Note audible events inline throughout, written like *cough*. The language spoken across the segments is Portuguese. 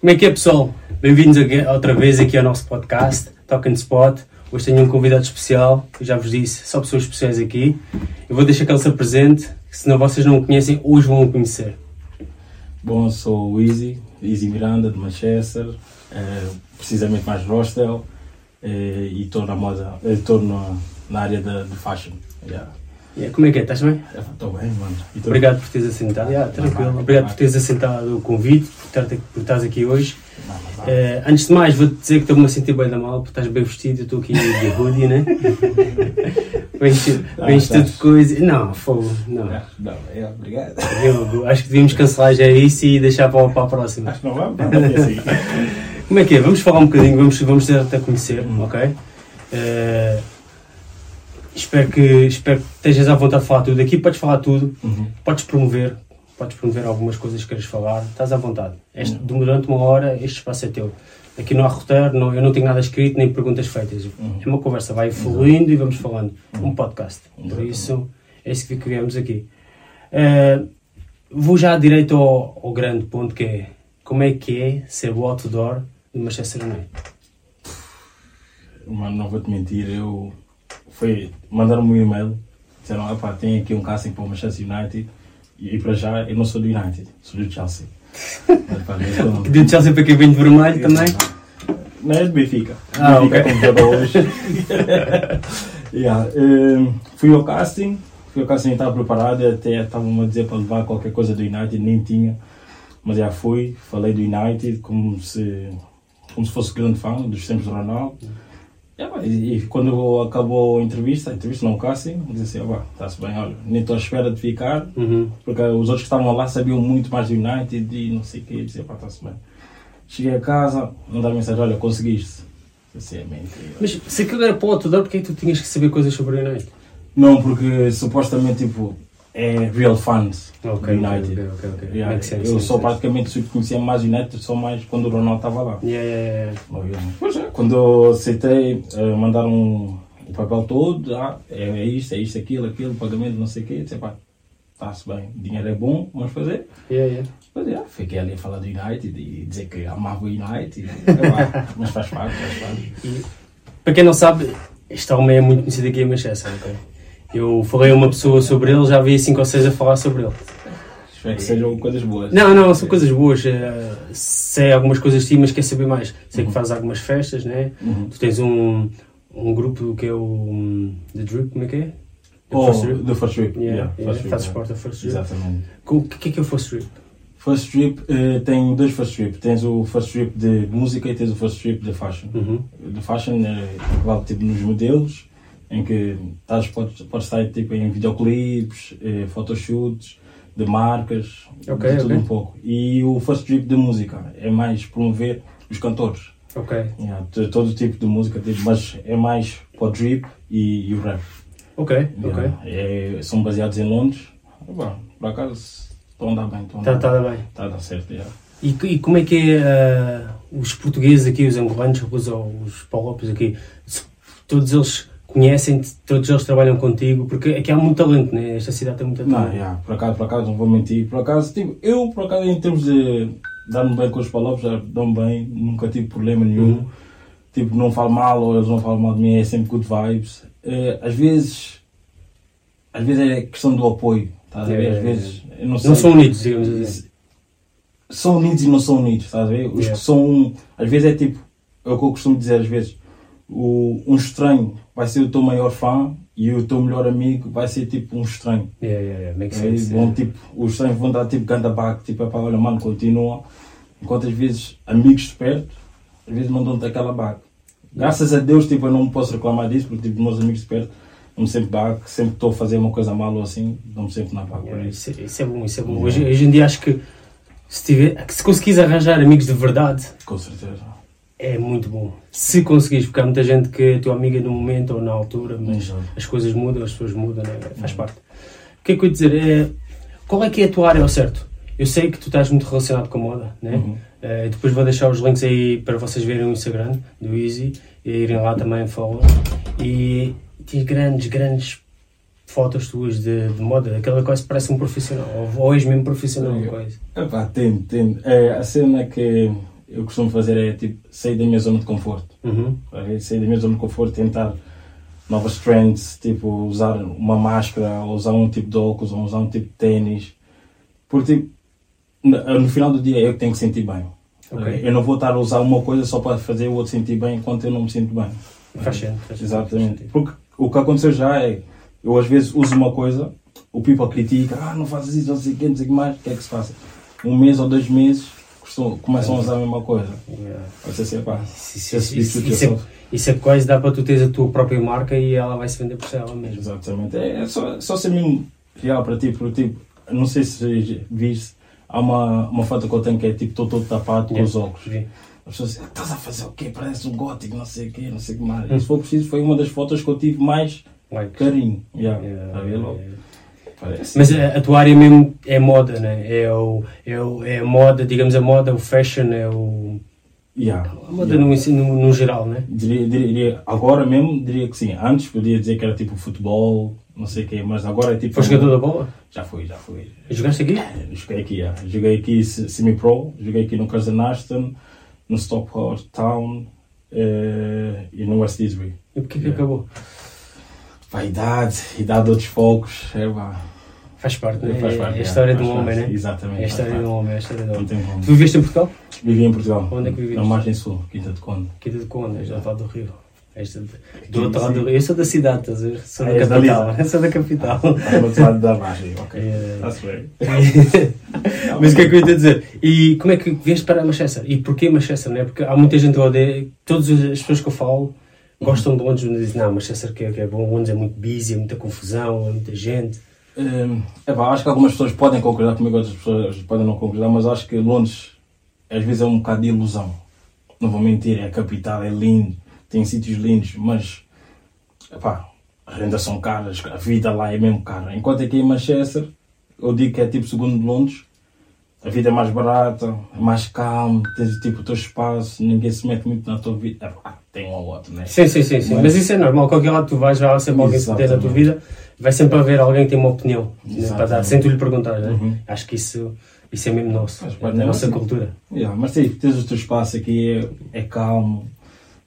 Como é que é, pessoal? Bem-vindos outra vez aqui ao nosso podcast, Talking Spot. Hoje tenho um convidado especial, eu já vos disse, só pessoas especiais aqui. Eu vou deixar que ele se apresente, senão vocês não o conhecem, hoje vão o conhecer. Bom, sou o Easy, Easy Miranda de Manchester, eh, precisamente mais Rostel, eh, e estou na moda, eh, estou na, na área de, de fashion. Yeah. Yeah, Como é que é? Estás bem? Estou bem, mano. Obrigado por teres aceitado. Yeah, tranquilo. Obrigado por teres aceitado o convite, por, estar- por estás aqui hoje. Não, não, não. Eh, antes de mais, vou-te dizer que estou-me a sentir bem da mal, porque estás bem vestido, estou aqui de *laughs* hoodie, né? Vens vens tudo de coisa. Não, fogo, não. Ah, não, é, obrigado. Eu acho que devíamos cancelar já isso e deixar para, para a próxima. Acho que não vamos, não ser assim. *laughs* Como é que é? Vamos falar um bocadinho, vamos, vamos dar-te a conhecer, Hum. ok? Eh, espero, que, espero que estejas à vontade de falar tudo. Aqui podes falar tudo, Uhum. podes promover, podes promover algumas coisas que queres falar, estás à vontade. Este, durante uma hora este espaço é teu. Aqui não há roteiro, não, eu não tenho nada escrito nem perguntas feitas. Uhum. É uma conversa, vai fluindo e vamos falando. Uhum. Um podcast. Por isso, é isso que viemos aqui. Eh, vou já direito ao, ao grande ponto que é como é que é ser o outdoor do Manchester United? Mano, não vou-te mentir, eu. Foi. Mandaram-me um e-mail, disseram: ah, pá, tem aqui um casting para o Manchester United, e, e para já eu não sou do United, sou do Chelsea. *laughs* Como- Que de Chelsea para quem vem de vermelho também? Não é de Benfica. Ah, Benfica ok. como hoje. *laughs* yeah, eh, fui ao casting, fui ao casting estava preparado, até estavam a dizer para levar qualquer coisa do United, nem tinha. Mas já fui, falei do United como se, como se fosse grande fã dos tempos do Ronaldo. Pá, e, e quando acabou a entrevista, a entrevista não o casting, disse assim, "Ah, pá, está-se bem, olha, nem estou à espera de ficar, Uhum. porque os outros que estavam lá sabiam muito mais do United e não sei o que, e disse, está-se bem. Cheguei a casa, mandaram mensagem, olha, conseguiste. Isso é mentira. Mas se aquilo era para o outdoor, porque é que tu tinhas que saber coisas sobre o United? Não, porque supostamente, tipo, é real fans Ok, do United. ok, ok, ok. Yeah, Make sense, eu make só sense. praticamente conhecia mais United, só mais quando o Ronaldo estava lá. Yeah, yeah, yeah. É, quando eu aceitei, eh, mandaram o papel todo, ah, é, é isto, é isto, aquilo, aquilo, pagamento, não sei o quê, pá, está-se bem, o dinheiro é bom, vamos fazer. Yeah, yeah. Mas é, fiquei ali a falar do United e dizer que amava o United, *laughs* mas faz parte, faz parte. E, para quem não sabe, este homem é muito conhecido aqui em Manchester, ok? Eu falei a uma pessoa sobre ele, já vi 5 ou 6 a falar sobre ele. Espero que sejam coisas boas. Não, não, são coisas boas. eh, sei algumas coisas ti, mas quer saber mais. Sei que fazes algumas festas, né? Uhum. Tu tens um, um grupo que é o um, The Drip, como é que é? The Oh, First Drip? the first trip. Yeah, Yeah, yeah, first Fazes parte da First Drip. Exatamente. O que, é que é o First Drip? First trip eh, tem dois first trip. Tens o first trip de música e tens o first trip de fashion. Uhum. De fashion é vale tipo nos modelos, em que estás, podes, podes estar tipo, em videoclipes, eh, photoshoots, de marcas, Ok, de tudo ok. um pouco. E o first trip de música é mais promover os cantores. Ok. Yeah, de todo tipo de música, tipo, mas é mais para o drip e, e o rap. Ok, ok. Yeah, é- são baseados em Londres. Bom, por acaso estão a andar bem, estão a Está andar tá bem. Está a dar certo, yeah. E, e como é que é eh, os portugueses aqui, os angolanos, os, os palopes aqui, todos eles conhecem-te, todos eles trabalham contigo, porque aqui há muito talento, né? Esta cidade tem muito Não, talento. yeah, por acaso, por acaso, não vou mentir. Por acaso, tipo, eu, por acaso, em termos de dar-me bem com os palopes, já dou-me bem, nunca tive problema nenhum. Uhum. Tipo, não falo mal ou eles não falam mal de mim, é sempre good vibes. Eh, às vezes, às vezes é questão do apoio, estás a ver? É, Às é, vezes, eu não. Não são unidos, digamos assim. São unidos e não são unidos, estás a ver? Os que são, às vezes é tipo, é o que eu costumo dizer às vezes, o, um estranho vai ser o teu maior fã e o teu melhor amigo vai ser tipo um estranho. Yeah, yeah, yeah. Makes Aí sense. vão, tipo, os estranhos vão dar tipo ganda back, tipo, é para olha, mano, continua. Enquanto às vezes amigos de perto, às vezes dão-te aquela back. Graças a Deus, tipo, eu não posso reclamar disso, porque tipo, meus amigos de perto dão-me sempre back, sempre estou a fazer uma coisa mal ou assim, dão-me sempre na back. Yeah, isso. isso, é- isso é bom, isso é bom. Hoje, hoje em dia acho que se, tiver, que se conseguires arranjar amigos de verdade, Com certeza. É muito bom. Se conseguires, porque há muita gente que é tua amiga no momento ou na altura, mas Exato. as coisas mudam, as pessoas mudam, né? faz parte. O que é que eu ia dizer? É, qual é que é a tua área ao certo? Eu sei que tu estás muito relacionado com a moda, né? Uhum. Eh, depois vou deixar os links aí para vocês verem o Instagram do Easy e irem lá também follow. E tens grandes, grandes fotos tuas de, de moda, aquela coisa que parece um profissional, ou, ou és mesmo profissional, Sim. coisa. Epá, tem, tem. É, a cena é que eu costumo fazer é tipo sair da minha zona de conforto. Uhum. Sair da minha zona de conforto, tentar novas trends, tipo usar uma máscara, ou usar um tipo de óculos, ou usar um tipo de ténis. Porque tipo, no, no final do dia eu que tenho que sentir bem. Ok. Eu não vou estar a usar uma coisa só para fazer o outro sentir bem enquanto eu não me sinto bem. Faz sentido. faz Exatamente. faz. Porque o que aconteceu já é, eu às vezes uso uma coisa, o people critica, ah, não fazes isso, não sei o que, não sei o que mais, o que é que se passa? Um mês ou dois meses começam a usar a mesma coisa. Yeah. Vai ser pá, Isso, isso, isso, isso é, é quase dá para tu teres a tua própria marca e ela vai se vender por si ela mesma. Exatamente. É, é só, só ser mesmo real para ti, porque tipo, não sei se viste, há uma, uma foto que eu tenho que é tipo, estou todo tapado com Yeah. os óculos. Vi. As pessoas dizem, estás a fazer o quê? Parece um gótico, não sei o quê, não sei o que mais. E se for preciso, foi uma das fotos que eu tive mais Like, carinho. Yeah. yeah, Tá Parece. Mas a, a tua área mesmo é moda, né? É, o, é, o, é a moda, digamos a moda, o fashion, é o. Yeah. A moda Yeah. no, ensino- no, geral, né? Diria, diria, agora mesmo diria que sim. Antes podia dizer que era tipo futebol, não sei o quê, mas agora é tipo. Foi jogador da bola? Já fui, já fui. Jogaste aqui? É, Joguei aqui, yeah. joguei aqui se- semi-pro, joguei aqui no Cousin Ashton, no Stockport Town eh, e no West Disbury. E porquê que Yeah. acabou? Pá, idade, idade de outros focos, é pá. Faz parte, né? Faz é, parte, é a história de um homem, né? Exatamente. É a história de um homem, é a história de um homem. Tu viveste em Portugal? Vivi em Portugal. Onde é que viveste? Na margem sul, Quinta de Conde. Aqui de Conde, já está do Rio. Esta de- do outro lado do Rio. Eu sou da cidade, estás a ver? Sou Ah, da capital. *laughs* Sou da capital. Está do outro lado da margem, ok. *laughs* É. Está-se *laughs* bem. Mas o que é que eu ia dizer? E como é que vieste para Manchester? E porquê Manchester? Né? Porque há muita gente que odeia, todas as pessoas que eu falo gostam de Londres, mas dizem, não, Manchester que é, que é bom, Londres é muito busy, é muita confusão, é muita gente. Hum, é pá, acho que algumas pessoas podem concordar comigo, outras pessoas podem não concordar, mas acho que Londres às vezes é um bocado de ilusão. Não vou mentir, é a capital, é lindo, tem sítios lindos, mas epá, as rendas são caras, a vida lá é mesmo cara. Enquanto aqui em Manchester, eu digo que é tipo segundo de Londres, a vida é mais barata, é mais calmo, tens tipo o teu espaço, ninguém se mete muito na tua vida. Epá, tem um ou outro, né? Sim, sim, sim, sim. Mas- Mas isso é normal, qualquer lado tu vais, vai lá sempre alguém se meter na tua vida, vai sempre haver alguém que tem uma opinião né, para dar, sem tu lhe perguntar. Né? Uhum. Acho que isso, isso é mesmo nosso, é da nossa cultura. Yeah, mas tipo, tens o teu espaço aqui, é, é calmo,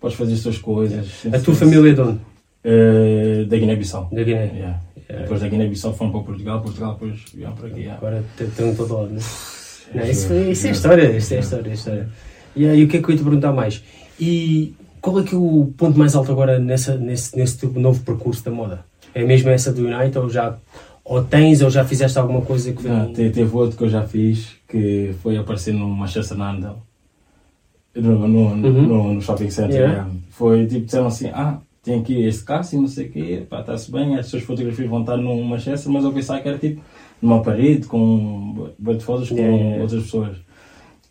podes fazer as tuas coisas. A tua família é de onde? Eh, da Guiné-Bissau. Da Guiné. Yeah. Yeah. Depois da Guiné-Bissau foram para Portugal, Portugal depois vieram para aqui. yeah. Agora estão em todo lado, né? Não, É, isso, foi- isso é yeah. história, isso é história, é história. E aí, o que é que eu ia te perguntar mais? E qual é que é o ponto mais alto agora nessa, nesse, nesse novo percurso da moda? É mesmo essa do Unite ou já ou tens ou já fizeste alguma coisa que vem... te- teve outro que eu já fiz, que foi aparecer no Manchester Nandel. No, no, Uhum. no, no shopping center. Yeah. Foi tipo, disseram assim, ah, tem aqui este casting, não sei o quê, pá, está-se bem, as suas fotografias vão estar no Manchester, mas eu pensava que era tipo numa parede com bué de fotos com Yeah, yeah, yeah. outras pessoas.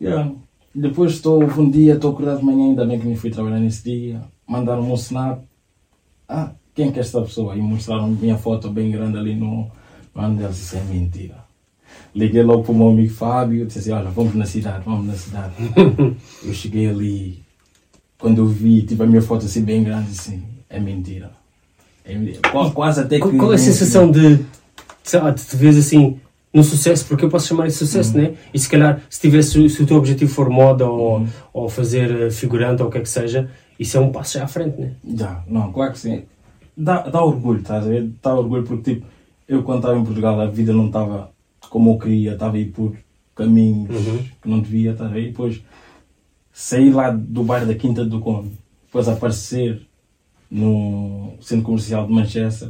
Yeah. Depois estou, um dia, estou acordado de manhã, ainda bem que nem fui trabalhar nesse dia, mandaram-me um snap, ah, quem é que é esta pessoa? E mostraram minha foto bem grande ali no, no Andel, isso é mentira. Liguei logo para o meu amigo Fábio, disse assim, olha, vamos na cidade, vamos na cidade. *laughs* eu cheguei ali, quando eu vi, tipo, a minha foto assim bem grande, assim, é mentira. É mentira. Qua- Quase até que... Qual, é a sensação de, sei lá, de te vês assim no sucesso, porque eu posso chamar isso de sucesso, Uhum. né? E se calhar, se, tivesse, se o teu objetivo for moda ou, Uhum. ou fazer eh, figurante ou o que é que seja, isso é um passo já à frente, né? Já, não, claro que sim. Dá, dá orgulho, estás a ver? Dá orgulho porque, tipo, eu quando estava em Portugal, a vida não estava como eu queria, estava a ir por caminhos Uhum. que não devia, estás a ver? E depois sair lá do bairro da Quinta do Conde, depois aparecer no centro comercial de Manchester,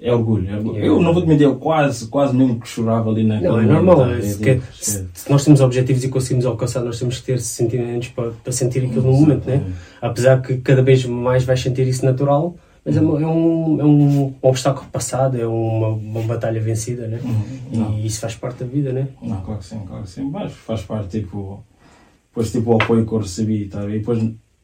é orgulho. é orgulho. Yeah. Eu não vou te mentir, eu quase, quase mesmo que chorava ali naquele Não, é normal. estás a ver? Se, que- Tipo, se- se nós temos objetivos e conseguimos alcançar, nós temos que ter sentimentos para, para sentir aquilo no momento, né? Apesar que cada vez mais vais sentir isso natural, mas é, um, é um, é um obstáculo passado, é uma, uma batalha vencida, né? Uhum. E isso faz parte da vida, né? Não, claro que sim, claro que sim. Mas faz parte, tipo, depois, tipo, o apoio que eu recebi, tá? a ver? E depois,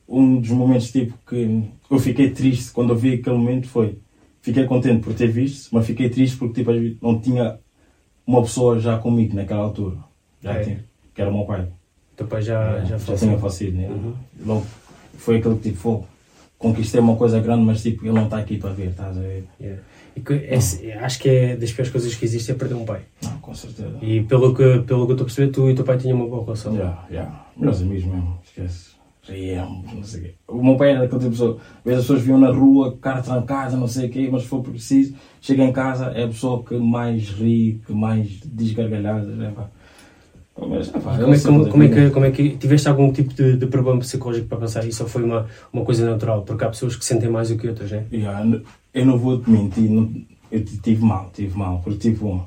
um dos momentos, tipo, que eu fiquei triste quando eu vi aquele momento foi, fiquei contente por ter visto, mas fiquei triste porque, tipo, não tinha uma pessoa já comigo naquela altura. Já É. tinha, que era o meu pai. Teu pai já, É, já, já faleceu. tinha falecido, né? Uhum. Logo, foi aquele tipo. Conquistei uma coisa grande, mas, tipo, ele não está aqui para ver, estás a ver? Yeah. Que esse- acho que é das piores coisas que existe é perder um pai. Não, com certeza. E pelo que, pelo que eu estou a perceber, tu e o teu pai tinham uma boa relação. Já, já. Meus amigos mesmo, esquece. Riamos, não sei o quê. O meu pai era daquele tipo de pessoa. Às vezes as pessoas viam na rua, cara trancada, não sei o quê, mas se for preciso, chega em casa, é a pessoa que mais ri, que mais diz gargalhadas. É, pá. Mas, pá, Como é, como, como, é que, como é que tiveste algum tipo de, de problema psicológico para passar isso ou foi uma, uma coisa natural? Porque há pessoas que sentem mais do que outras, né? Yeah, eu não vou te mentir, não- eu tive mal, tive mal, porque tipo,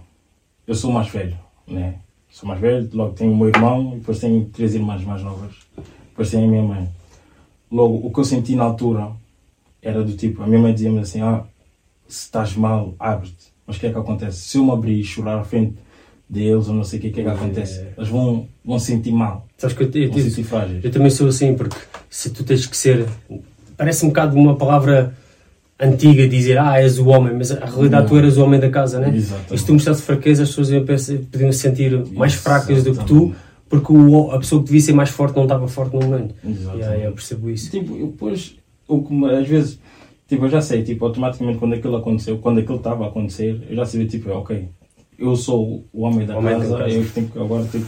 eu sou mais velho, né? Sou mais velho, logo tenho o meu irmão e depois tenho três irmãs mais novas, depois tenho a minha mãe. Logo, o que eu senti na altura era do tipo, a minha mãe dizia-me assim, ah, se estás mal, abre-te. Mas o que é que acontece? Se eu me abrir e chorar à frente deles ou não sei o que, o que é que acontece? É. Eles vão, vão sentir mal, Sabes que eu, eu, frágeis. eu também sou assim, porque se tu tens que ser. Parece um bocado uma palavra antiga dizer, ah, és o homem, mas a realidade Não. tu eras o homem da casa, né? Exatamente. E se tu mostrasse fraqueza, as pessoas podiam se sentir mais fracas do que tu, Exatamente. porque o, a pessoa que devia ser mais forte não estava forte no momento. Exatamente. Yeah, eu percebo isso. Tipo, eu depois, me- às vezes, tipo, eu já sei, tipo, automaticamente quando aquilo aconteceu, quando aquilo estava a acontecer, eu já sabia, tipo, ok, eu sou o homem da Homem da casa, casa. eu tenho que agora tipo,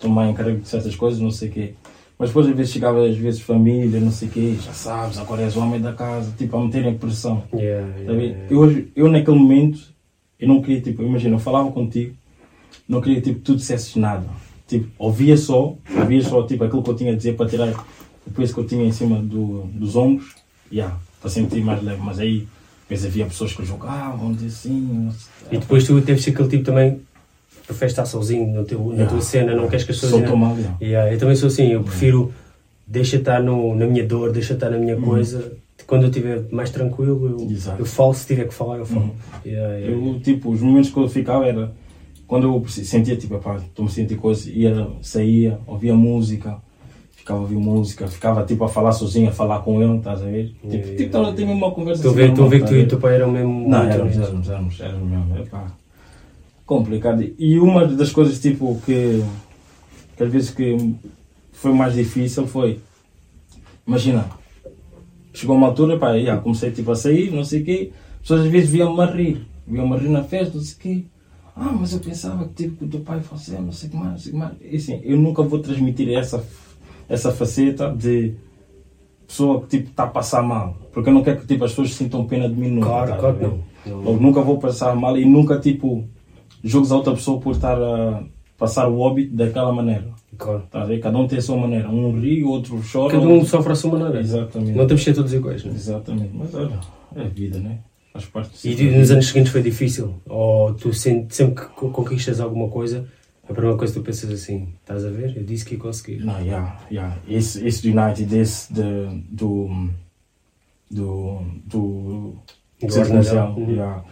tomar encargo de certas coisas, não sei o quê. Mas depois às vezes chegava, às vezes, família, não sei o quê, já sabes, agora és o homem da casa, tipo, a meterem pressão. Yeah, Tá yeah, yeah. Eu, hoje- eu naquele momento, eu não queria, tipo, imagina, eu falava contigo, não queria, tipo, tu dissesses nada. Tipo, ouvia só, ouvia só, tipo, aquilo que eu tinha a dizer para tirar o peso que eu tinha em cima do, dos ombros, yeah, para sentir mais leve. Mas aí, depois havia pessoas que julgavam, dizer assim, E depois tu deves ser aquele tipo também, preferes estar sozinho no teu, na Yeah. tua cena, não queres que as pessoas... Sou tão mal, yeah. Yeah, eu também sou assim, eu prefiro deixa estar no, na minha dor, deixa estar na minha coisa. Quando eu estiver mais tranquilo, eu. Exato. eu falo, se tiver que falar, eu falo. Yeah. Eu, tipo, os momentos que eu ficava era quando eu sentia, tipo, estou-me a sentir coisa, ia, saía, ouvia música, ficava a ouvir música, ficava, tipo, a falar sozinho, a falar com ele, estás a ver? Tipo, Yeah, tipo, yeah, a yeah. uma conversa a assim, ver, estou a ver que tu e o tá teu pai eram mesmo. Não, éramos, éramos, éramos, éramos mesmo, epá, complicado. E uma das coisas, tipo, que, que às vezes que foi mais difícil foi, imagina, chegou uma altura, pá, já, comecei tipo a sair, não sei o quê, as pessoas às vezes viam-me a rir, viam-me a rir na festa, não sei o quê. Ah, mas eu pensava que tipo, que o teu pai faleceu, não sei o que mais, não sei o que mais. E assim, eu nunca vou transmitir essa, essa faceta de pessoa que tipo está a passar mal. Porque eu não quero que tipo, as pessoas sintam pena de mim nunca. Claro, tá claro que não. Não. Logo, nunca vou passar mal e nunca tipo julgues a outra pessoa por estar a passar o óbito daquela maneira. Claro. Tá? Cada um tem a sua maneira. Um ri, o outro chora. Cada um outro- sofre a sua maneira. Exatamente. Não temos de ser todos iguais. Né? Exatamente. Mas olha, é vida, né? Faz parte E nos anos seguintes foi difícil? Ou tu sempre que co- conquistas alguma coisa, a primeira coisa que tu pensas assim, estás a ver? Eu disse que ia conseguir. Não, yeah, yeah. Esse, esse do United, esse de, do. do. do. Do comercial, Uhum. yeah.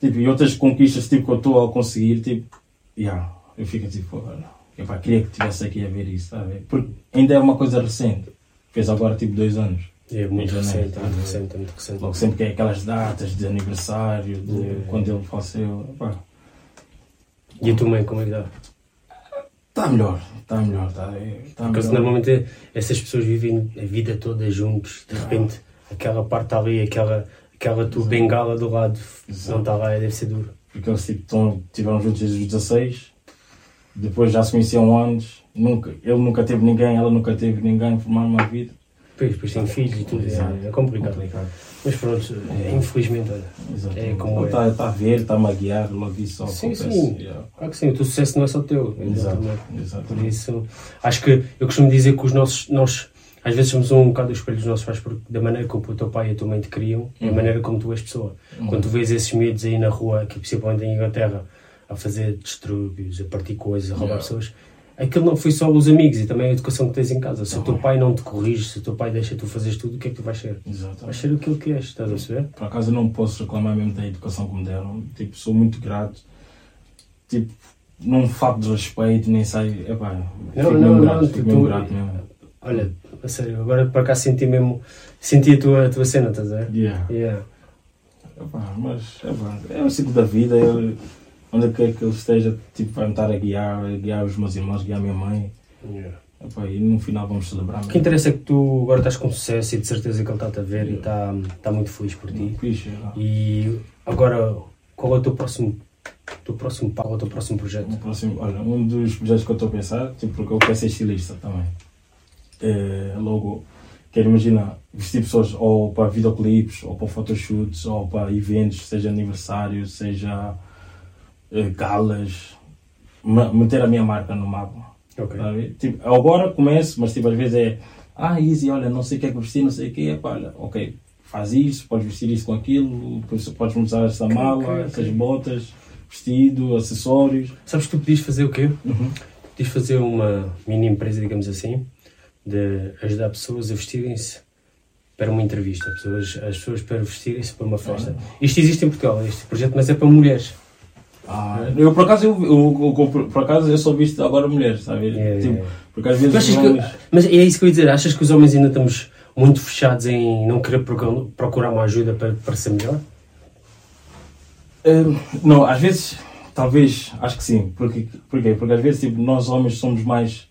Tipo, e outras conquistas tipo, que eu estou a conseguir, tipo, yeah, eu fico tipo, olha, eu pá, queria que estivesse aqui a ver isso, tá? Porque ainda é uma coisa recente. Fez agora tipo dois anos. É muito recente, é muito recente, é muito recente. Logo sempre que é aquelas datas de aniversário, de Yeah. quando ele faleceu. Pá, E a tua mãe, como é que dá? Está melhor, está melhor, está tá Porque melhor. normalmente essas pessoas vivem a vida toda juntos, de repente aquela parte está ali, aquela, aquela tua bengala do lado Exato. não está lá, deve ser duro. Porque eles tipo, tiveram juntos desde os 16, depois já se conheciam antes, nunca, ele nunca teve ninguém, ela nunca teve ninguém, formaram uma vida. Depois, depois tem filhos e tudo, Exato. é, é complicado. Complicado. Mas pronto, é, infelizmente, olha. Exatamente. É como Ele é. está tá a ver, está-me a guiar, logo isso só Sim, acontece. sim. Yeah. Claro que sim, o teu sucesso não é só teu. Exato, Exatamente. Por isso, acho que eu costumo dizer que os nossos, nós às vezes somos um bocado o espelho dos nossos pais, porque da maneira como o teu pai e a tua mãe te criam, é Uhum. maneira como tu és pessoa. Uhum. Quando tu vês esses medos aí na rua, aqui principalmente em Inglaterra, a fazer distúrbios, a partir coisas, a roubar Yeah. pessoas, aquilo não foi só os amigos e também a educação que tens em casa. Se o teu Uhum. pai não te corrige, se o teu pai deixa tu fazeres tudo, o que é que tu vais ser? Vais Exatamente. ser aquilo que és, estás a perceber? Por acaso eu não posso reclamar mesmo da educação que me deram. Tipo, sou muito grato. Tipo, não falta de respeito, nem sei. Não, fico não, não, grato, fico tu- grato mesmo. Olha, a sério, agora para cá senti mesmo, senti a tua, a tua cena, estás a ver? Yeah. Yeah. Epá, mas epá, é o ciclo da vida. Eu, onde quer que ele esteja, tipo, vai-me estar a guiar, a guiar os meus irmãos, guiar a minha mãe. Yeah. Epá, e no final vamos celebrar. O que interessa é que tu agora estás com sucesso e de certeza que ele está-te a ver e está está muito feliz por ti. Fixe, yeah. E agora, qual é o teu próximo, o teu próximo pau, o teu próximo projeto? O próximo, olha, um dos projetos que eu estou a pensar, tipo, porque eu quero ser estilista também. É, logo, quero imaginar vestir pessoas ou para videoclipes, ou para photoshoots, ou para eventos, seja aniversários, seja galas, ma- meter a minha marca no mapa. Ok. Tá? Tipo, agora começo, mas tipo, às vezes é ah, easy, olha, não sei o que é que vestir, não sei o que é, pá, olha, ok, faz isso, podes vestir isso com aquilo, podes usar esta mala, ok, ok. essas botas, vestido, acessórios. Sabes que tu podias fazer o quê? Uhum. Podias fazer uma mini empresa, digamos assim, de ajudar pessoas a vestirem-se para uma entrevista, pessoas, as pessoas para vestirem-se para uma festa. Isto existe em Portugal, este projeto, mas é para mulheres. Ah, eu por acaso eu, eu- eu- por, acaso eu só visto agora mulheres, sabe? É, tipo, é. porque às vezes achas os que- homens- mas é isso que eu ia dizer, achas que os homens ainda estamos muito fechados em não querer procurar, uma ajuda para, para ser melhor? Hum, não, às vezes, talvez, acho que sim. Porque, porquê? Porque às vezes tipo, nós homens somos mais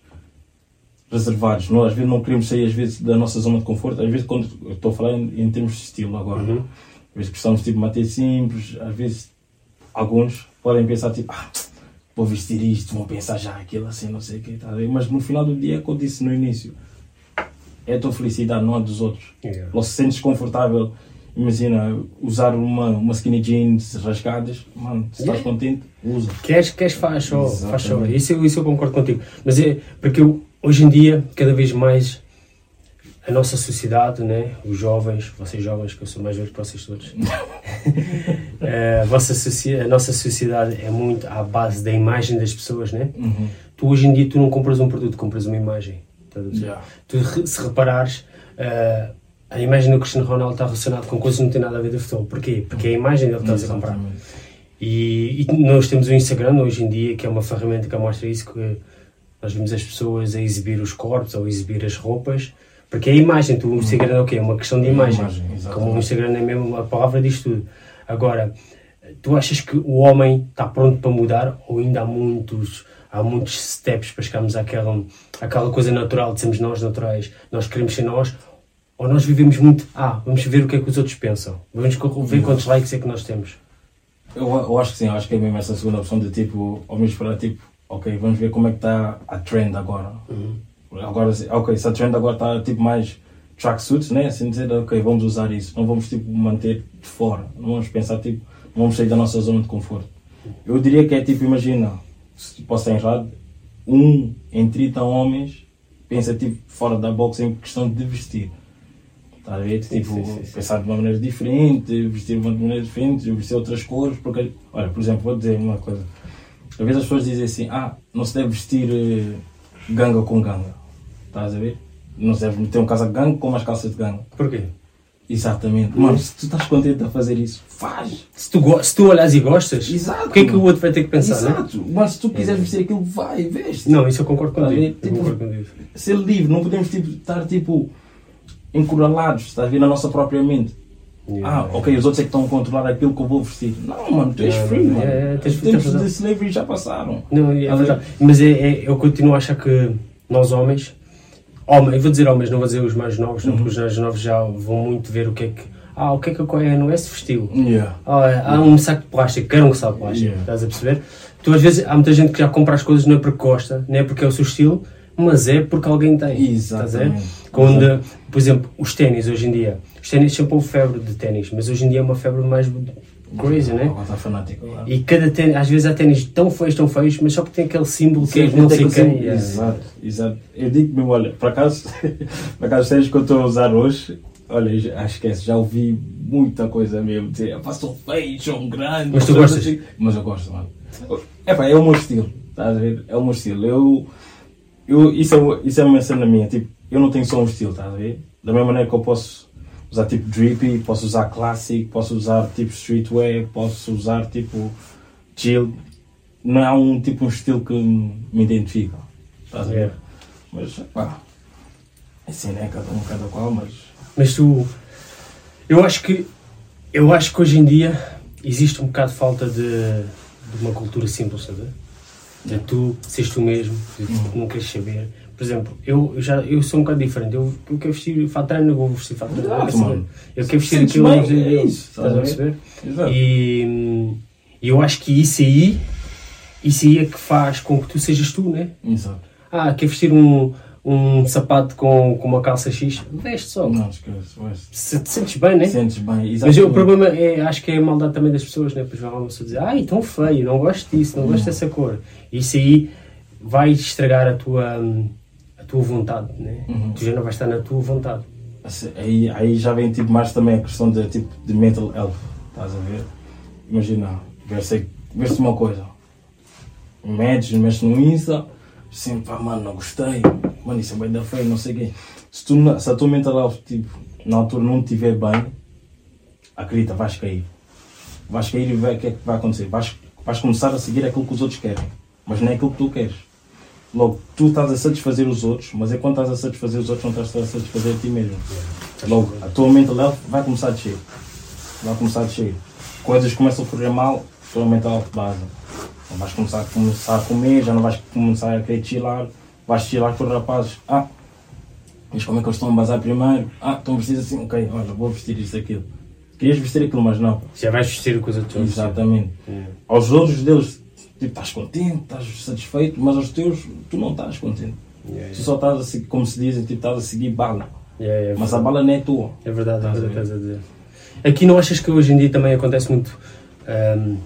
reservados. Não? Às vezes não queremos sair às vezes, da nossa zona de conforto. Às vezes, quando estou a falar em, em termos de estilo agora, Uhum. às vezes precisamos tipo, manter simples. Às vezes, alguns podem pensar tipo, ah, vou vestir isto, vão pensar já aquilo assim, não sei o que. Tá? Mas no final do dia, é como eu disse no início, é a tua felicidade, não a dos outros. Yeah. Ou se sentes confortável, imagina, usar uma, uma skinny jeans rasgadas, mano, se estás Yeah. contente, usa. Queres, queres faz só, faz. Exatamente. Isso, eu- isso eu concordo contigo. Mas é porque eu, hoje em dia, cada vez mais, a nossa sociedade, né, os jovens, vocês jovens, que eu sou mais velho que vocês todos, a, *laughs* vossa socie- a nossa sociedade é muito à base da imagem das pessoas, né? Uhum. Tu hoje em dia tu não compras um produto, compras uma imagem. Yeah. Tu, se reparares, eh, a imagem do Cristiano Ronaldo está relacionada com coisas que não têm nada a ver com futebol. Porquê? Porque é a imagem dele que estás a comprar. E, e nós temos o Instagram hoje em dia, que é uma ferramenta que mostra isso, que nós vemos as pessoas a exibir os corpos ou a exibir as roupas, porque é a imagem, tu, o Instagram é o quê? É uma questão de imagem. Imagem. Como o Instagram é mesmo, a palavra diz tudo. Agora, tu achas que o homem está pronto para mudar ou ainda há muitos, há muitos steps para chegarmos àquela, àquela coisa natural de sermos nós naturais, nós queremos ser nós, ou nós vivemos muito, ah, vamos ver o que é que os outros pensam, vamos ver quantos likes é que nós temos. Eu, eu acho que sim, acho que é mesmo essa segunda opção de tipo, ao menos esperar tipo, ok, vamos ver como é que está a trend agora. Agora, ok, se a trend agora está tipo mais tracksuits, né? Assim dizer, ok, vamos usar isso, não vamos tipo manter de fora, não vamos pensar tipo, não vamos sair da nossa zona de conforto. Eu diria que é tipo, imagina, se posso estar errado, um em 30 homens pensa tipo fora da box em questão de vestir. Está a ver? Tipo, sim, sim, sim. pensar de uma maneira diferente, vestir de uma maneira diferente, vestir outras cores, porque, olha, por exemplo, vou dizer uma coisa. Às vezes as pessoas dizem assim, ah, não se deve vestir eh, ganga com ganga. Estás a ver? Não se deve meter um casaco de ganga com umas calças de ganga. Porquê? Exatamente. Mano, se tu estás contente a fazer isso, faz. Se tu, se tu olhas e gostas, Exato. o que é que o outro vai ter que pensar, né? Exato. Mas se tu quiseres vestir aquilo, vai, veste. Não, isso eu concordo contigo. Tipo, concordo contigo. Ser livre, não podemos tipo, estar tipo encurralados, estás a ver, na nossa própria mente. Ah, ok, os outros é que estão a controlar aquilo que eu vou vestir. Não, mano, tu és Não, free, mano. é, tens- Os tempos de slavery já passaram. Não, é verdade. Mas é, é- eu continuo a achar que nós homens, homem, eu vou dizer homens, não vou dizer os mais novos, Uhum. porque os mais novos já vão muito ver o que é que. Ah, o que é que a Coreia não é se vestiu? Yeah. Ah, há um saco de plástico, quero um saco de plástico, Yeah. estás a perceber? Tu às vezes, há muita gente que já compra as coisas não é porque gosta, não é porque é o seu estilo, mas é porque alguém tem. Exatamente. Quando, por exemplo, os ténis hoje em dia, os ténis sempre houve febre de ténis, mas hoje em dia é uma febre mais crazy, né? Está fanático. E cada ténis, às vezes há ténis tão feios, tão feios, mas só que tem aquele símbolo que é não tem sei que quem. é. Exato, exato. Eu digo mesmo, olha, por acaso, *laughs* por acaso, os ténis que eu estou a usar hoje, olha, já, esquece, já ouvi muita coisa mesmo. Dizer, "Epá, são feios, são grandes. Mas tu gostas? assim." Mas eu gosto, mano. Epá, é o meu estilo, estás a ver? É o meu estilo. Eu, eu, isso, é, isso é uma cena minha, tipo, eu não tenho só um estilo, estás a ver? Da mesma maneira que eu posso usar tipo drippy, posso usar classic, posso usar tipo streetwear, posso usar tipo chill. Não há um tipo um estilo que me identifica, estás a ver? Mas, pá, assim, né? Cada um, cada qual, mas... Mas tu, eu acho que, eu acho que hoje em dia existe um bocado de falta de, de uma cultura simples, sabe? De tu seres tu mesmo, de tu Uhum. não queres saber. Por exemplo, eu eu já eu sou um bocado diferente. Eu, eu quero vestir fato treino, eu vou vestir fato treino. Exato, Eu quero. Eu vestir aquilo, bem, sei- é isso, estás a perceber? Exato. E, eu acho que isso aí, isso aí é que faz com que tu sejas tu, né? Exato. Ah, quer vestir um, um sapato com, com uma calça X? Veste só. Não, esquece. vai. Se te sentes bem, né? Sentes bem. Mas Exatamente. o problema é, acho que é a maldade também das pessoas, né? Depois vai uma pessoa dizer, ai, tão feio, não gosto disso, não gosto dessa cor. Isso aí vai estragar a tua, hum, tua vontade, né? Uhum. Tu já não vais estar na tua vontade. Assim, Aí, aí já vem tipo, mais também a questão de, tipo, de mental health. Estás a ver? Imagina, vê-se vê uma coisa. Medes, mexes no Insta, sempre, pá, mano, não gostei. Mano, isso é bem da feio, não sei o quê. Se, tu, se a tua mental health, tipo, na altura não estiver bem, acredita, vais cair. Vais cair e o que é que vai acontecer? Vais, vais começar a seguir aquilo que os outros querem, mas não é aquilo que tu queres. Logo, tu estás a satisfazer os outros, mas é quando estás a satisfazer os outros, não estás a satisfazer a ti mesmo. Logo, a tua mental health vai começar a descer. Vai começar a descer. Coisas começam a correr mal, a tua mental health base. Não vais começar a, começar a comer, já não vais começar a querer chilar. Vais chilar com os rapazes. Ah, mas como é que eles estão a bazar primeiro? Ah, estão vestidos assim, ok, olha, vou vestir isto, aquilo. Querias vestir aquilo, mas não. Já vais vestir o vão vestir. Exatamente. É. Aos outros deles, tipo, estás contente, estás satisfeito, mas aos teus, tu não estás contente. Yeah, Tu só estás a seguir, como se dizem, tipo, estás a seguir bala. Yeah, Mas a bala não é tua. É verdade, é verdade, ver? estás a dizer. Aqui não achas que hoje em dia também acontece muito. ahm,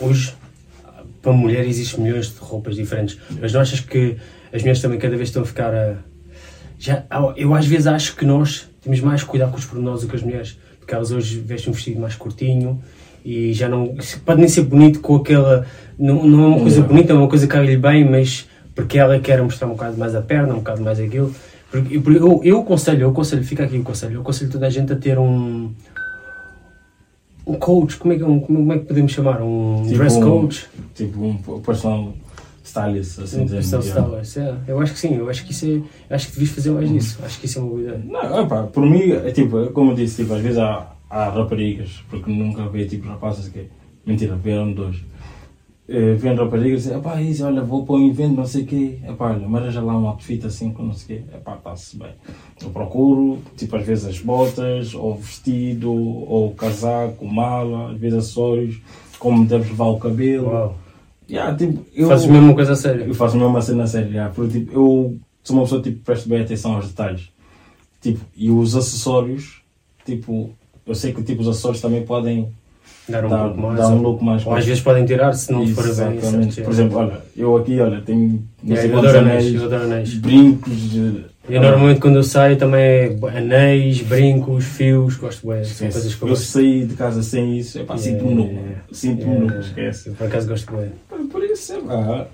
hoje, para mulher, existem milhões de roupas diferentes, mas não achas que as mulheres também cada vez estão a ficar a. Já, eu às vezes acho que nós temos mais cuidado com os pormenores do que as mulheres, porque elas hoje vestem um vestido mais curtinho e já não. Pode nem ser bonito com aquela. Não, não é uma coisa Não. bonita, é uma coisa que cabe-lhe bem, mas porque ela quer mostrar um bocado mais a perna, um bocado mais aquilo. Porque, eu, eu, aconselho, eu aconselho, fica aqui o conselho, eu aconselho toda a gente a ter um. Um coach, como é que, um, como é que podemos chamar? Um Tipo dress um- coach? Tipo um personal stylist, assim Um dizer. personal stylist, é. Eu acho que sim, eu acho que isso é. Acho que devias fazer mais disso. Acho que isso é uma boa ideia. Não, opa, por mim, é tipo, como eu disse, tipo, às vezes há, há raparigas, porque nunca vi tipo rapazes que. Mentira, vieram dois. Eh, Vêm raparigas e dizem, pá, isso, olha, vou para um evento, não sei o quê. Epá, olha, mas arranja lá um outfit assim, com não sei o quê. Epá, está-se bem. Eu procuro, tipo, às vezes as botas, ou vestido, ou casaco, mala, às vezes acessórios, como deves levar o cabelo. Uau. Yeah, tipo, eu, Fazes mesmo uma coisa a sério. eu faço mesmo uma cena séria, yeah, porque tipo, eu sou uma pessoa que tipo, presto bem atenção aos detalhes. Tipo, e os acessórios, tipo, eu sei que tipo, os acessórios também podem Dar um dar, pouco mais. dar um mais. Ou às vezes podem tirar se não for bem. Exatamente. Por exemplo, olha, eu aqui, olha, tenho não sei eu quantos adoro anéis, anéis, eu adoro anéis. brincos. de- Eu normalmente quando eu saio também é anéis, brincos, fios, gosto bem, são coisas que eu Eu saí de casa sem isso, é pá, sinto-me. Yeah. Sinto-me nu, esquece. Eu por acaso gosto bem. Por- isso,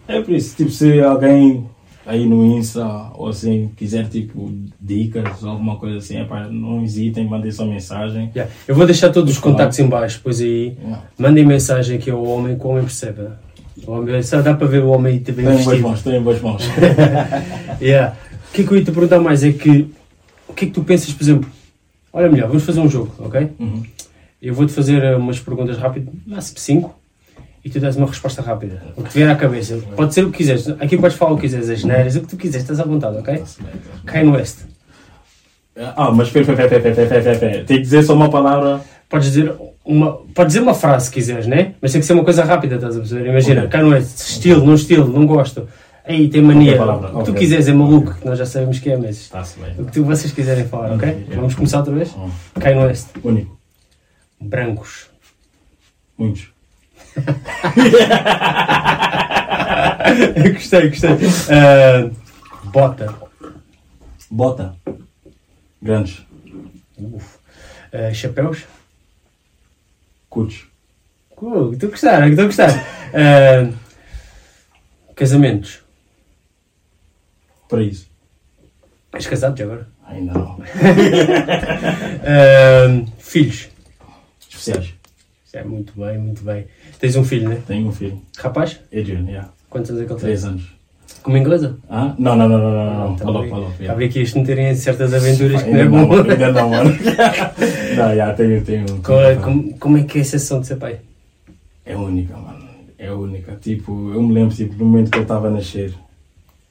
é, é por isso. Tipo, se alguém aí no Insta ou assim quiser tipo dicas ou alguma coisa assim, é não hesitem, mandem só mensagem. Yeah. Eu vou deixar todos os Claro. contactos em baixo, depois aí Yeah. mandem mensagem aqui ao homem que o homem percebe. O homem, só dá para ver o homem aí também Tenho boas vestido. mãos, tenho boas mãos. *laughs* Yeah. O que é que eu ia te perguntar mais é que o que é que tu pensas, por exemplo, olha melhor, vamos fazer um jogo, ok? Uhum. Eu vou-te fazer umas perguntas rápidas, máximo 5, e tu dás uma resposta rápida. O que te vier à cabeça. Pode ser o que quiseres. Aqui podes falar o que quiseres, as geneiras, o que tu quiseres, estás à vontade, ok? Kanye West. Ah, mas espera, espera, espera, espera, espera, espera. Tem que dizer só uma palavra. Podes dizer uma, podes dizer uma frase se quiseres, né? Mas tem que ser uma coisa rápida, estás a perceber? Imagina, Ok. Kanye West, estilo, não estilo, não gosto. Aí tem mania. Palavra, o que tu quiseres é maluco, que nós já sabemos que é, mas o que tu, vocês quiserem falar, ok? Ok, Vamos começar outra vez? Hum. Kanye West. Único. Brancos. Muitos. *laughs* gostei, gostei. Ah, bota. Bota. Grandes. Uf. Ah, chapéus. Curtos. Uh, Estou a gostar, estou a gostar. Ah, casamentos. Paraíso. És casado já agora? Ainda não. *laughs* Ah, filhos. Especiais. É muito bem, muito bem. Tens um filho, né? Tenho um filho. Rapaz? Adrian, yeah. Quantos anos é que ele tem? Três anos. Como inglesa? Ah? Não, não, não, não, não, não. Tá Falou, falou. Já vi aqui isto meterem em certas aventuras que não é não, bom. mano. Ainda não, mano. *laughs* Não, já tenho, tenho. É- como, como é que é a sensação de ser pai? É única, mano. É única. Tipo, eu me lembro, tipo, no momento que ele estava a nascer.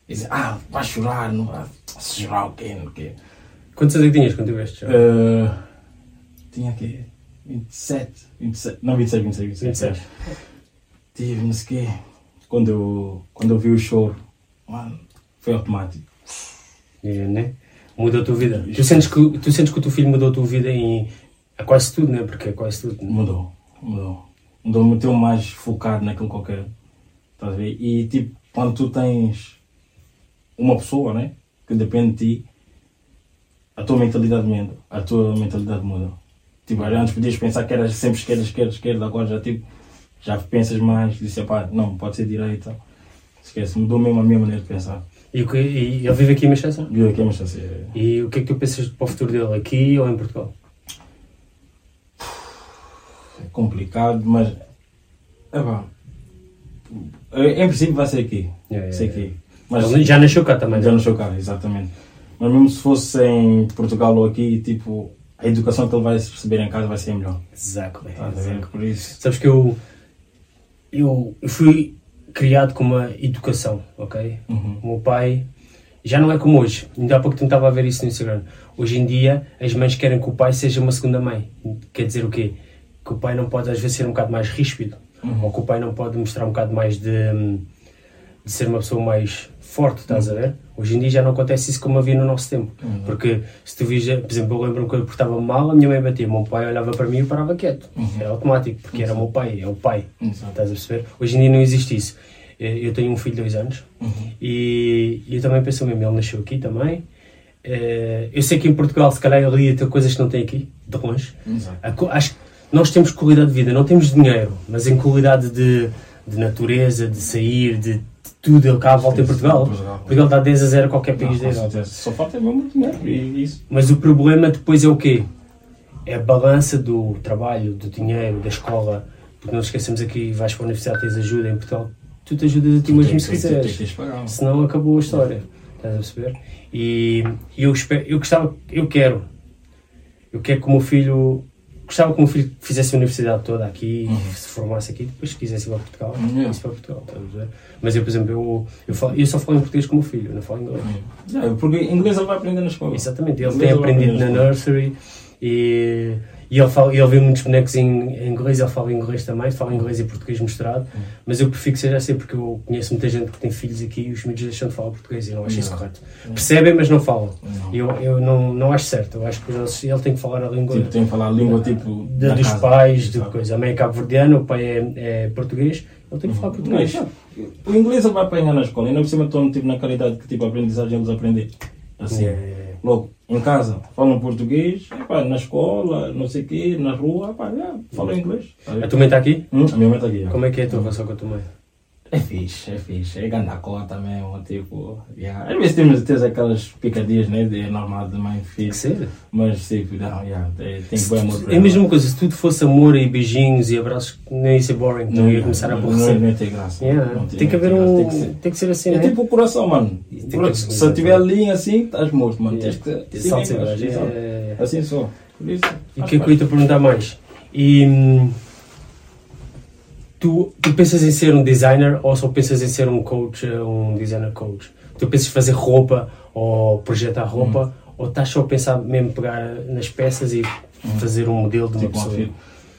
Dizia, ah, vai chorar, não vai chorar o quê, não quê. Quantos anos é que tinhas quando tiveste? Uh, tinha aqui 27, 27, não 26, 26, 26. 27. tive, não sei o quê. Quando eu, quando eu vi o choro, mano, foi automático. Né? Mudou a tua vida. Tu sentes, que, tu sentes que o teu filho mudou a tua vida em quase tudo, né? Porque é quase tudo. Né? Mudou, mudou. Mudou, me meteu mais focado naquilo que eu quero. Estás a ver? E tipo, quando tu tens uma pessoa, né? Que depende de ti, a tua mentalidade muda. A tua mentalidade muda. Tipo, antes podias pensar que eras sempre esquerda, esquerda, esquerda, agora já tipo, já pensas mais, disse, pá, não, pode ser direita. Esquece, mudou mesmo a minha maneira de pensar. E, o que, e ele vive aqui em Manchester? Viu aqui em Manchester. E o que é que tu pensas para o futuro dele, aqui ou em Portugal? É complicado, mas. É pá. Em princípio vai ser aqui. É, é, Sei é. aqui. Mas Ele já nasceu cá também. já né? seu carro, exatamente. Mas mesmo se fosse em Portugal ou aqui, tipo, a educação que ele vai receber em casa vai ser melhor. Ver? exactly. Por isso. Sabes que eu, eu, eu fui criado com uma educação, ok? Uhum. O meu pai já não é como hoje. Ainda há pouco tempo estava a ver isso no Instagram. Hoje em dia, as mães querem que o pai seja uma segunda mãe. Quer dizer o quê? Que o pai não pode às vezes ser um bocado mais ríspido. Uhum. Ou que o pai não pode mostrar um bocado mais de, de ser uma pessoa mais forte, estás a ver? Hoje em dia já não acontece isso como havia no nosso tempo. Uhum. Porque se tu vis, por exemplo, eu lembro-me quando eu portava mal, a minha mãe batia, o meu pai olhava para mim e parava quieto. Uhum. Era automático, porque era o meu pai, é o pai. Exato. Estás a perceber? Hoje em dia não existe isso. Eh, Eu tenho um filho de dois anos Uhum. e, eu também penso mesmo, ele nasceu aqui também. Eh, Eu sei que em Portugal, se calhar, ele ia ter coisas que não tem aqui, de longe. Exato. Acho que nós temos qualidade de vida, não temos dinheiro, mas em qualidade de, de natureza, de sair, de tudo, ele cá volta em Portugal. Portugal. Portugal dá 10 a 0 a qualquer país com da Europa. Só falta mesmo dinheiro e isso. Mas o problema depois é o quê? É a balança do trabalho, do dinheiro, da escola. Porque não esquecemos aqui, vais para a universidade, tens ajuda em Portugal. Tu te ajudas a ti mesmo se quiseres. Senão acabou a história. Estás a perceber? E eu, espero, eu gostava, eu quero, eu quero que o meu filho, gostava que o meu filho fizesse a universidade toda aqui, Uhum. se formasse aqui, depois se quisesse ir para Portugal, Yeah. isso para Portugal. Mas eu, por exemplo, eu, eu, falo, eu só falo em português com o meu filho, eu não falo inglês. Já, porque inglês ele vai aprender na escola. Exatamente, ele Inglês tem aprendido na na nursery e, e ele, fala, ele vê muitos bonecos em, em inglês, ele fala inglês também, fala inglês e português misturado, Hum. mas eu prefiro que seja assim porque eu conheço muita gente que tem filhos aqui e os miúdos deixam de falar português e não acho isso Não. correto. Percebem, mas não falam. Não. Eu, eu não, não acho certo, eu acho que eles- ele tem que falar a língua Tipo, tem que falar a língua tipo. de- dos casa. pais, de coisa. A mãe é cabo-verdiana, o pai é, é português, ele tem que falar Não, português. exato. o inglês ele vai apanhar na escola, ainda por cima estão tipo, na qualidade que tipo, a aprendizagem eles aprender. Assim, É. logo, em casa falam português, epá, na escola, não sei o quê, na rua, epá, já, falam inglês. A tua mãe está aqui? Hum, a minha mãe está aqui. Como é que é a tua relação com a tua mãe? É fixe, é fixe. É grande a cota mesmo, tipo. Yeah. Às vezes temos, temos aquelas picadinhas, né? De normal de mãe e Tem filho. que ser. Mas tipo, não, yeah, é, tem que bem amor É a mesma coisa, se tudo fosse amor e beijinhos e abraços, não ia ser boring, não, ia começar a não, aborrecer. não, não tem graça. Yeah, Não Tem que não haver graça, um. Tem que ser. Tem que ser assim, É né? tipo o coração, mano. Tem Por- que- Se eu tiver a linha assim, estás morto, mano. Yeah. Tens que. Tem sim, baixos, exato. é. Assim só. Por isso. E o que é que eu ia te perguntar mais? E hum, tu, tu pensas em ser um designer ou só pensas em ser um coach, um designer coach? Tu pensas em fazer roupa ou projetar roupa ou estás só a pensar mesmo pegar nas peças e fazer um modelo de uma Tipo, pessoa? filha.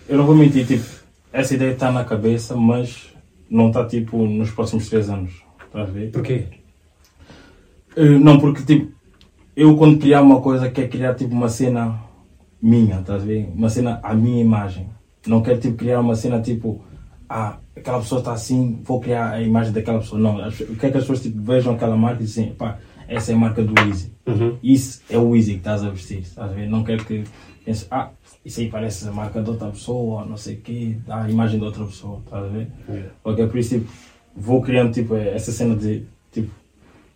Eu não vou mentir, tipo, essa ideia está na cabeça, mas não está tipo nos próximos três anos. Estás a ver? Porquê? Eh, Não, porque tipo, eu quando criar uma coisa quero criar tipo uma cena minha, estás a ver? Uma cena à minha imagem. Não quero tipo criar uma cena tipo, ah, aquela pessoa está assim, vou criar a imagem daquela pessoa. Não, as- eu quero que as pessoas tipo, vejam aquela marca e dizem, pá, essa é a marca do Easy. Uhum. Isso é o Easy que estás a vestir, estás a ver? Não quero que pense, ah, isso aí parece a marca de outra pessoa, não sei o quê, dá a imagem de outra pessoa, estás a ver? Yeah. Ok, por isso tipo, vou criando tipo, essa cena de, tipo,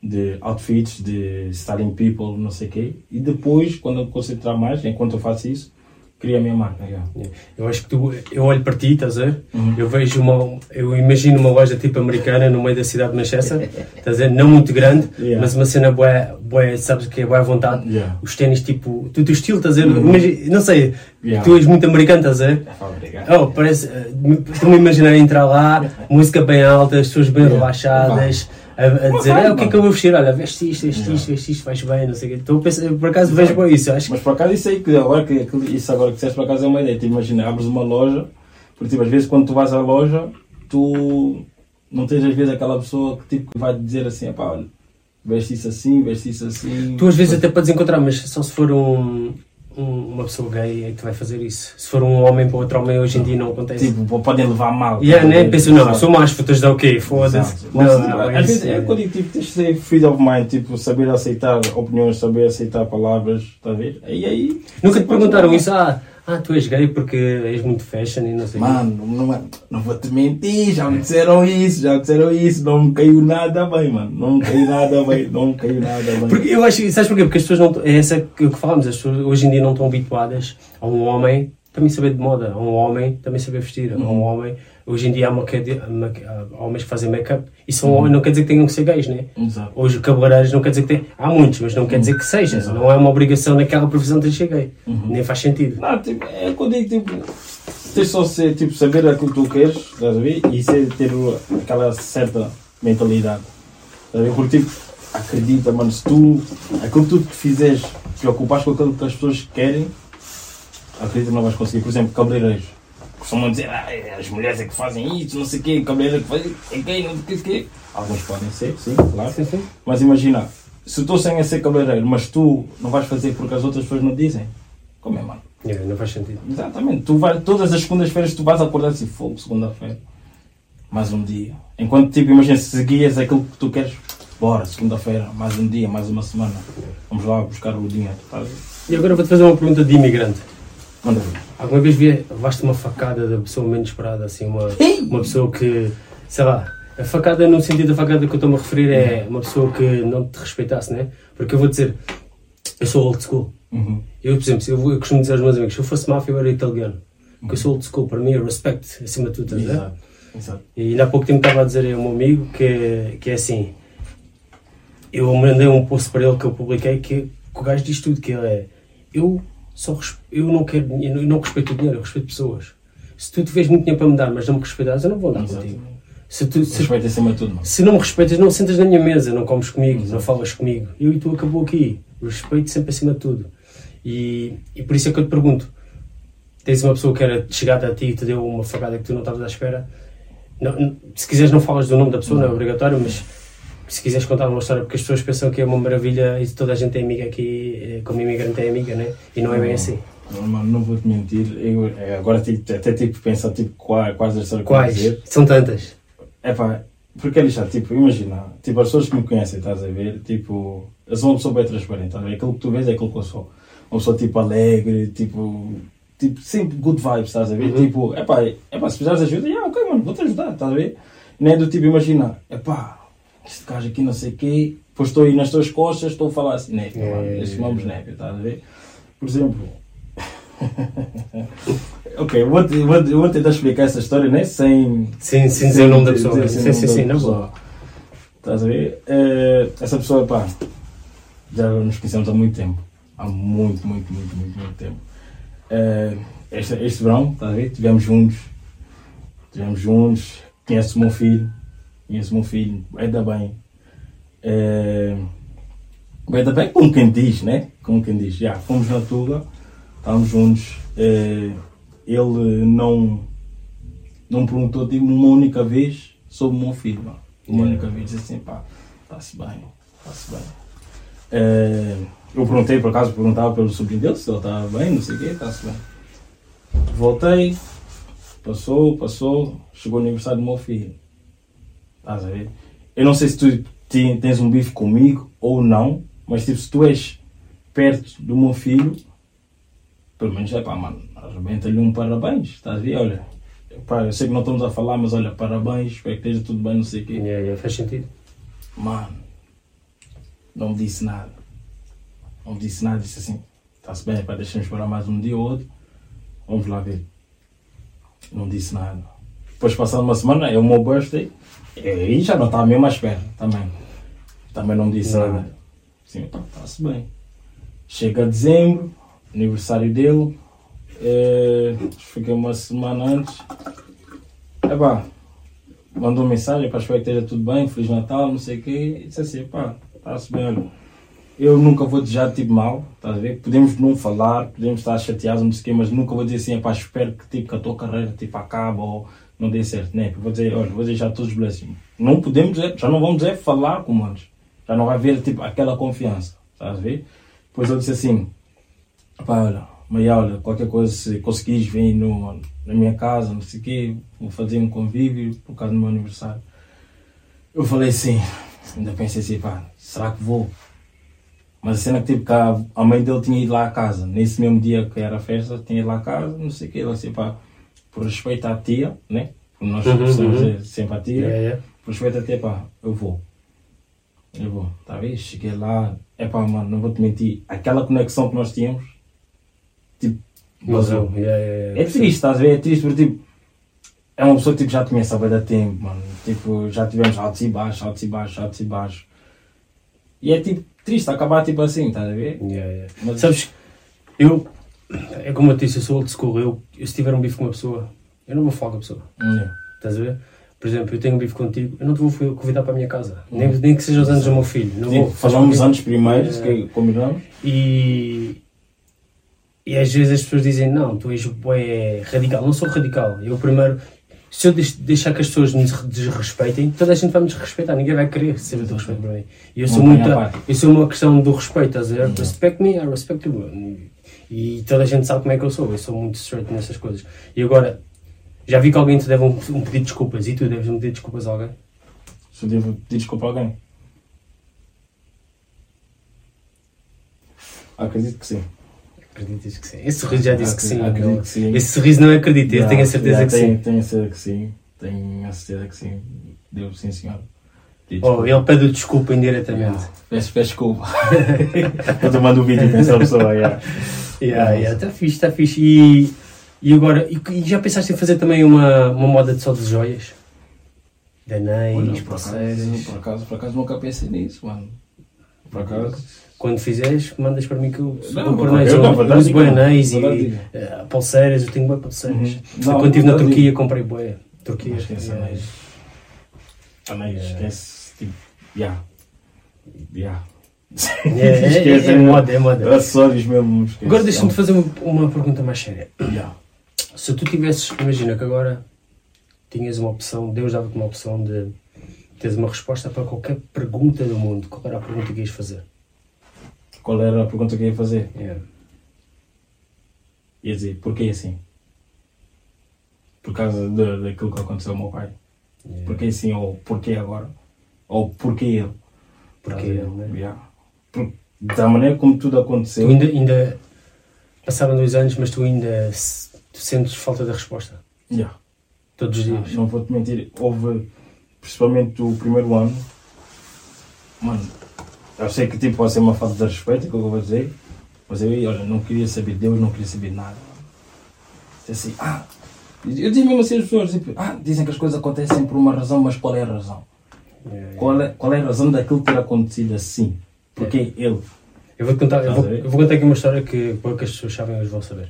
de outfits, de styling people, não sei o quê, e depois, quando eu concentrar mais, enquanto eu faço isso, crio a minha marca. yeah. Eu acho que tu, eu olho para ti, estás a ver? Uhum. Eu vejo uma, eu imagino uma loja tipo americana no meio da cidade de Manchester, *laughs* estás a ver? Não muito grande, Yeah. mas uma cena boa, boa, sabes que é boa à vontade. Yeah. Os ténis tipo, tu, teu estilo, estás a ver? Uhum. Não sei, Yeah. tu és muito americano, estás a ver? É. Oh, parece, eh, estou-me a imaginar entrar lá, música bem alta, as pessoas bem relaxadas, a, a dizer, ah, o que é que eu vou vestir? Olha, veste isto, veste isto, veste isto, faz bem, não sei o quê. Estou a pensar, por acaso vejo bem isso, acho Mas por acaso isso aí que agora que que- isso agora que disseste por acaso é uma ideia. Tipo, imagina, abres uma loja, porque tipo, às vezes quando tu vais à loja, tu não tens às vezes aquela pessoa que tipo, vai te dizer assim, pá, olha, veste isso assim, veste isso assim. Tu às vezes até podes encontrar, mas só se for um- uma pessoa gay é que vai fazer isso. Se for um homem para outro homem, hoje em dia não acontece. Tipo, podem levar mal. yeah, né? Penso, não, sou mais fotos da foda-se. Às isso vezes é quando tipo, tens de ser free of mind, tipo, saber aceitar opiniões, saber aceitar palavras, está a ver? E aí. Nunca te perguntaram isso, ah, ah, tu és gay porque és muito fashion e não sei. Mano, não, não vou te mentir, já me disseram isso, já me disseram isso, não me caiu nada bem, mano. Não me caiu nada bem, não me caiu nada bem. Porque eu acho, sabes porquê? Porque as pessoas não, é essa que, que falamos, as pessoas hoje em dia não estão habituadas a um homem também saber de moda, a um homem também saber vestir, a um homem, hoje em dia há, uma- há homens que fazem make-up e são homens, não quer dizer que tenham que ser gays, né? Exato. Hoje cabeleireiros não quer dizer que tem, há muitos, mas não quer dizer que seja, Exato. não é uma obrigação naquela profissão de ser gay, nem faz sentido. Não, tipo, é quando digo, tipo, tens só ser, tipo, saber aquilo que tu queres, estás a ver? E ser, ter aquela certa mentalidade. Estás a ver? Porque, tipo, acredita, mano, se tu, aquilo que tu fizeres, te preocupares com aquilo que as pessoas querem, acredita que não vais conseguir. Por exemplo, cabeleireiros. Costumam dizer, ah, as mulheres é que fazem isso, não sei o quê, cabeleireiro é que faz é gay, não sei o quê. Alguns podem ser, sim, claro. Sim, sim. Mas imagina, se estou sem a ser cabeleireiro, mas tu não vais fazer porque as outras pessoas não dizem, como é, mano? Yeah, não faz sentido. Exatamente. Tu vais, todas as segundas-feiras tu vais acordar assim, fogo, segunda-feira. Mais um dia. Enquanto, tipo, imagina, se seguias aquilo que tu queres, bora, segunda-feira, mais um dia, mais uma semana. Vamos lá buscar o dinheiro. Tá? E agora vou-te fazer uma pergunta de imigrante. Manda. Alguma vez vi, levaste uma facada da pessoa menos esperada, assim, uma, uma pessoa que, sei lá, a facada no sentido da facada que eu estou-me a referir é uma pessoa que não te respeitasse, né? Porque eu vou dizer, eu sou old school. Uhum. Eu, por exemplo, eu, eu costumo dizer aos meus amigos, se eu fosse máfia eu era italiano. Porque eu sou old school, para mim é respect acima de tudo, ver? Exato. Exato. E ainda há pouco tempo estava a dizer a um amigo que, que é assim. Eu mandei um post para ele que eu publiquei que, que o gajo diz tudo, que ele é. Eu só eu não quero dinheiro, eu não respeito o dinheiro, eu respeito pessoas. Se tu tiveres muito dinheiro para me dar, mas não me respeitas, eu não vou andar Exato. contigo. Se, tu, se, Respeito acima de tudo, mano. se não me respeitas, não sentas na minha mesa, não comes comigo, não Exato. falas comigo. Eu e tu acabou aqui. Respeito sempre acima de tudo. E, e por isso é que eu te pergunto: tens uma pessoa que era chegada a ti e te deu uma facada que tu não estavas à espera? Não- não- se quiseres, não falas do nome da pessoa, não, é obrigatório, mas se quiseres contar uma história, porque as pessoas pensam que é uma maravilha e toda a gente é amiga aqui, eh, como imigrante é amiga, né? E não é bem assim. Não, mano, não vou te mentir. Eu, é, agora tipo, até tipo pensar tipo, quais, quais das histórias que eu Quais? dizer. São tantas. É pá, porque é lixado, tipo, imagina, tipo, as pessoas que me conhecem, estás a ver, tipo, eu sou uma pessoa bem transparente, estás a ver, aquilo que tu vês é aquilo que eu sou. Uma pessoa, tipo, alegre, tipo, tipo, sempre good vibes, estás a ver, Uhum. tipo, é pá, é pá, se precisares de ajuda, yeah, ok, mano, vou-te ajudar, estás a ver, nem é do tipo, imagina, é pá, este gajo aqui não sei o quê, depois estou aí nas tuas costas, estou a falar assim, népia, É, é, é. népia, estás a ver, por exemplo, *laughs* ok, vou, vou, vou tentar explicar essa história, né, sem... Sem, sem dizer o nome da pessoa. Dizer Sim, sim, sim, não pessoa. Estás a ver? Eh, essa pessoa, pá, já nos conhecemos há muito tempo. Há muito, muito, muito, muito, muito tempo. Eh, este, este verão, estás a ver? Estivemos juntos. Estivemos juntos. Conheço o meu filho. O meu filho. Ainda bem. Eh, ainda bem como quem diz, né? Como quem diz. Já, fomos na Tuga. Estávamos juntos. Eh, ele não não perguntou tipo, uma única vez sobre o meu filho. Uma Yeah. única vez disse assim, pá, está-se bem, está-se bem. Eh, eu perguntei, por acaso, perguntava pelo sobrinho dele se ele estava bem, não sei o quê, está-se bem. Voltei, passou, passou, chegou o aniversário do meu filho. Estás a ver? Eu não sei se tu te- tens um bife comigo ou não, mas tipo, se tu és perto do meu filho, pelo menos é pá, mano, arrebenta-lhe um parabéns, estás a ver? Olha, pá, eu sei que não estamos a falar, mas olha, parabéns, espero que esteja tudo bem, não sei o quê. Yeah, yeah, faz sentido. Mano, não me disse nada. Não me disse nada, disse assim, está-se bem, pá, deixa-me esperar mais um dia ou outro, vamos lá ver. Não disse nada. Depois, passada uma semana, é o meu birthday, e aí já não estava mesmo à espera, também. Também não me disse Nada. nada. Sim, pá, está-se bem. Chega dezembro, aniversário dele, eh, fiquei uma semana antes. É pá, mandou mensagem para espero que esteja tudo bem, Feliz Natal, não sei o quê. E disse assim, pá, está-se bem, olha. eu nunca vou desejar tipo mal, estás a ver? Podemos não falar, podemos estar chateados, não sei o quê, mas nunca vou dizer assim, pá, espero que, tipo, que a tua carreira tipo, acabe ou não dê certo, né? Vou dizer, olha, vou deixar todos blessings. Não podemos já não vamos dizer falar como antes. Já não vai haver tipo, aquela confiança, ver? Depois eu disse assim, pá, olha, mas olha, qualquer coisa, se conseguires vir no, na minha casa, não sei o quê, vou fazer um convívio por causa do meu aniversário. Eu falei assim, ainda pensei assim, pá, será que vou? Mas a cena que tipo, que a, a mãe dele tinha ido lá à casa, nesse mesmo dia que era a festa, tinha ido lá à casa, não sei o quê, ela assim, pá, por respeito à tia, né? Porque nós Uhum, precisamos uhum. sempre à tia, Yeah, yeah. por respeito à tia, pá, eu vou. Eu vou, tá vendo? Cheguei lá, é pá, mano, não vou te mentir, aquela conexão que nós tínhamos, tipo, vazou. Yeah, yeah. É triste, estás a ver? É triste porque tipo, é uma pessoa que tipo, já te conhece há tempo, mano. Tipo, já tivemos altos e baixos, altos e baixos, altos e baixos. E é tipo triste acabar tipo assim, estás a ver? Yeah, yeah. Mas- Sabes, eu, é como eu disse, eu sou old school. Eu, eu se tiver um bife com uma pessoa, eu não vou falar com a pessoa. Yeah. Estás a ver? Por exemplo, eu tenho um bife contigo, eu não te vou convidar para a minha casa. Nem, nem que seja os anos do meu filho. Não Tipo, vou. falamos antes primeiros, É. que combinamos. E, e às vezes as pessoas dizem, não, tu és bué radical. Não sou radical. Eu primeiro, se eu deix- deixar que as pessoas me desrespeitem, toda a gente vai me desrespeitar. Ninguém vai querer ser de respeito para mim. E eu sou Não muito, eu sou uma questão do respeito, estás a ver? Respect me, I respect you. E toda a gente sabe como é que eu sou. Eu sou muito straight nessas coisas. E agora, já vi que alguém te deve um, um pedido de desculpas e tu deves um pedido de desculpas a alguém? Se eu devo pedir desculpa a alguém. Acredito que sim. Acreditas que sim. Esse sorriso já disse que sim. Acredito que sim. Esse sorriso não acredita, eu Yeah, tenho a certeza yeah, que tenho, sim. Tenho a certeza que sim. Tenho a certeza que sim. Deus, sim, senhor. Oh, desculpa. ele pede desculpa indiretamente. Yeah. Peço, peço desculpa. Quando eu mando o vídeo para essa pessoa, yeah. Yeah, yeah, tá fixe, tá fixe. E, e agora, e, e já pensaste em fazer também uma, uma moda de só de joias? De anéis, Olha, por pulseiras. acaso, por acaso, por acaso nunca pensei nisso, mano. Por acaso. Quando fizeres, mandas para mim que eu Não, anéis. eu uso bué anéis e eh, pulseiras, eu tenho bué pulseiras. Uhum. Não, Quando estive na Turquia comprei bué. Turquia. Não esquece anéis. Anéis, esquece. Tipo, yeah. Yeah. É, é, *laughs* Esquece, é, é moda, é moda. Acessórios mesmo. esquece. Agora deixa-me te fazer uma, uma pergunta mais séria. Yeah. Se tu tivesses, imagina que agora tinhas uma opção, Deus dava-te uma opção de teres uma resposta para qualquer pergunta do mundo, qual era a pergunta que ias fazer? Qual era a pergunta que ia fazer? Yeah. Ia dizer, porquê assim? Por causa de, daquilo que aconteceu ao meu pai. Yeah. Porquê assim? Ou porquê agora? Ou porquê ele? A ele, né? Yeah. Por- Da maneira como tudo aconteceu. Tu ainda, ainda passaram dois anos, mas tu ainda tu sentes falta da resposta Yeah. todos os dias. Não vou-te mentir, houve, principalmente o primeiro ano, mano, eu sei que tipo, pode ser uma falta de respeito, é que eu vou dizer, mas eu olha, não queria saber de Deus, não queria saber nada. Disse assim, ah, eu dizia mesmo assim às pessoas, tipo, ah, dizem que as coisas acontecem por uma razão, mas qual é a razão? Yeah, yeah. Qual é, qual é a razão daquilo ter acontecido assim? Porque ele. Eu vou, contar, eu, vou, eu vou contar aqui uma história que poucas pessoas sabem, hoje vão saber.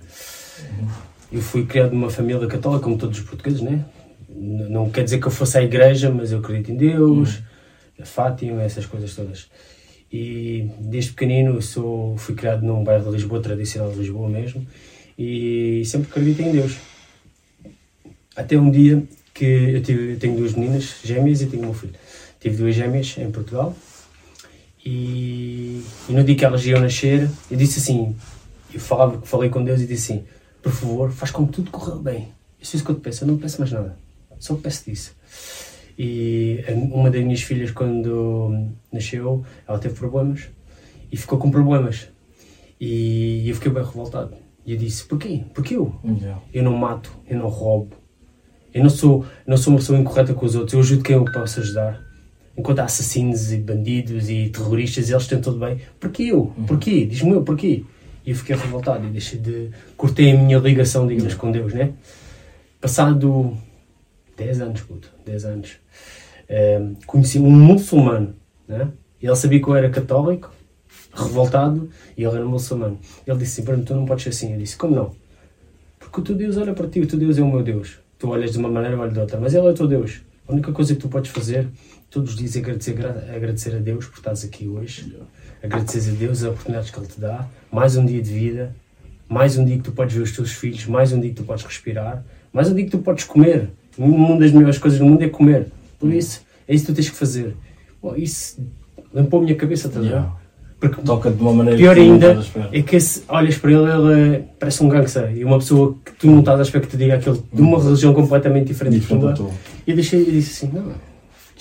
Eu fui criado numa família católica, como todos os portugueses, né? Não quer dizer que eu fosse à igreja, mas eu acredito em Deus, a Fátima, essas coisas todas. E desde pequenino sou, fui criado num bairro de Lisboa, tradicional de Lisboa mesmo, e sempre acreditei em Deus. Até um dia que eu, tive, eu tenho duas meninas gêmeas e tenho um filho. Tive duas gêmeas em Portugal e, e no dia que elas iam nascer, eu disse assim: eu falava, falei com Deus e disse assim: por favor, faz com que tudo corra bem. Isso é isso que eu te peço, eu não peço mais nada, só peço disso. E uma das minhas filhas, quando nasceu, ela teve problemas e ficou com problemas. E eu fiquei bem revoltado. E eu disse: porquê? Porquê eu? Yeah. Eu não mato, eu não roubo. Eu não sou, não sou uma pessoa incorreta com os outros. Eu ajudo quem eu posso ajudar. Enquanto há assassinos e bandidos e terroristas, eles têm tudo bem. Porquê eu? Porquê? Diz-me eu, porquê? E eu fiquei revoltado e deixei de... Cortei a minha ligação, digamos, com Deus, né? Passado 10 anos, puto, 10 anos, eh, conheci um muçulmano, né? Ele sabia que eu era católico, revoltado, e ele era muçulmano. Ele disse assim, Bruno, tu não podes ser assim. Eu disse, como não? Porque o teu Deus olha para ti, o teu Deus é o meu Deus. Tu olhas de uma maneira, eu olho de outra, mas ele é o teu Deus. A única coisa que tu podes fazer todos os dias agradecer, gra- agradecer a Deus por estares aqui hoje. Agradecer a Deus as oportunidades que Ele te dá. Mais um dia de vida. Mais um dia que tu podes ver os teus filhos. Mais um dia que tu podes respirar. Mais um dia que tu podes comer. Uma das melhores coisas do mundo é comer. Por isso, é isso que tu tens que fazer. Bom, isso limpou a minha cabeça, estás ver? Yeah. Porque Toca de uma maneira Pior ainda estás é que se olhas para ele, ele é- parece um gangster e uma pessoa que tu não estás a espera que te diga aquilo de uma religião completamente diferente, Diferente da tua. E eu deixei e disse assim: não,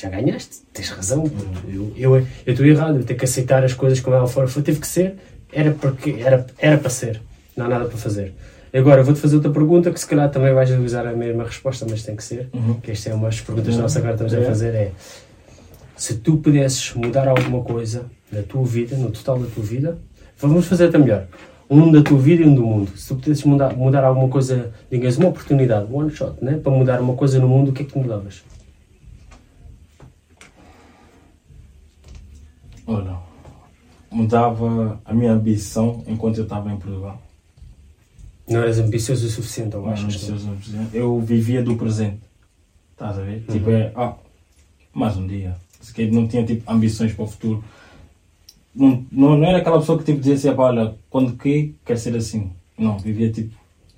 já ganhaste, tens razão, eu eu eu estou errado, eu tenho que aceitar as coisas como elas foram. Foi, teve que ser, era porque era, era para ser, não há nada para fazer. Agora vou-te fazer outra pergunta que se calhar também vais usar a mesma resposta, mas tem que ser. Uhum. Que esta é uma das perguntas nossas agora estamos a É. fazer: é se tu pudesses mudar alguma coisa na tua vida, no total da tua vida, vamos fazer até melhor. Um da tua vida e um do mundo. Se tu pudesses mudar, mudar alguma coisa, digamos, uma oportunidade, one shot, né? para mudar uma coisa no mundo, o que é que tu mudavas? Olha, mudava a minha ambição enquanto eu estava em Portugal. Não eras ambicioso o suficiente, ou Mas achas? não sei se eu- Eu vivia do presente. Estás a ver? Tipo, é, ah, mais um dia. Não tinha tipo ambições para o futuro. Não, não, não era aquela pessoa que tipo dizia assim, "Epá, olha, quando que quer ser assim. Não, vivia tipo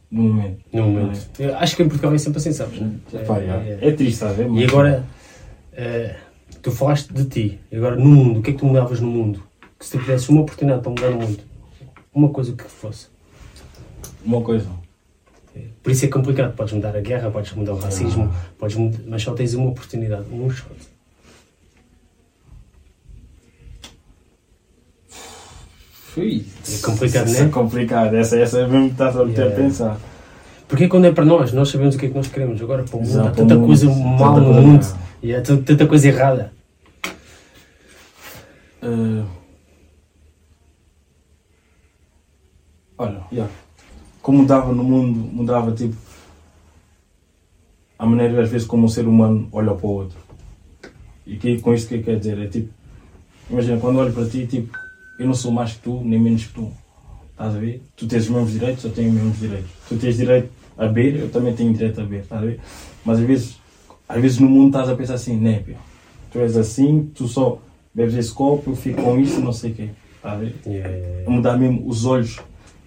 no momento. No momento. Eu acho que em Portugal é sempre assim, sabes? Epá, É, é, é. triste, estás a ver? E Mas- agora, eh, tu falaste de ti. E agora, no mundo, o que é que tu mudavas no mundo? Que se tu tivesses uma oportunidade para mudar no mundo, uma coisa que fosse. Uma coisa. Por isso é complicado. Podes mudar a guerra, podes mudar o racismo, podes mudar, mas só tens uma oportunidade, um shot. Ui, É complicado, isso né? É complicado. Essa, essa é mesmo que estás a meter Yeah. a pensar. Porque quando é para nós, nós sabemos o que é que nós queremos. Agora, para o mundo, Exato, há o tanta mundo, coisa mal no mundo e há tanta coisa errada. Eh, olha, yeah. como mudava no mundo, mudava tipo a maneira às vezes como um ser humano olha para o outro. E que, com isto o que quer dizer? É tipo, imagina, quando olho para ti, tipo, eu não sou mais que tu, nem menos que tu. Estás a ver? Tu tens os mesmos direitos, eu tenho os mesmos direitos. Tu tens direito a beber, eu também tenho direito a beber, estás a ver? Mas às vezes, às vezes no mundo estás a pensar assim, né, pio, tu és assim, tu só bebes esse copo, eu fico com isso, não sei o quê. Estás a ver? A mudar mesmo os olhos,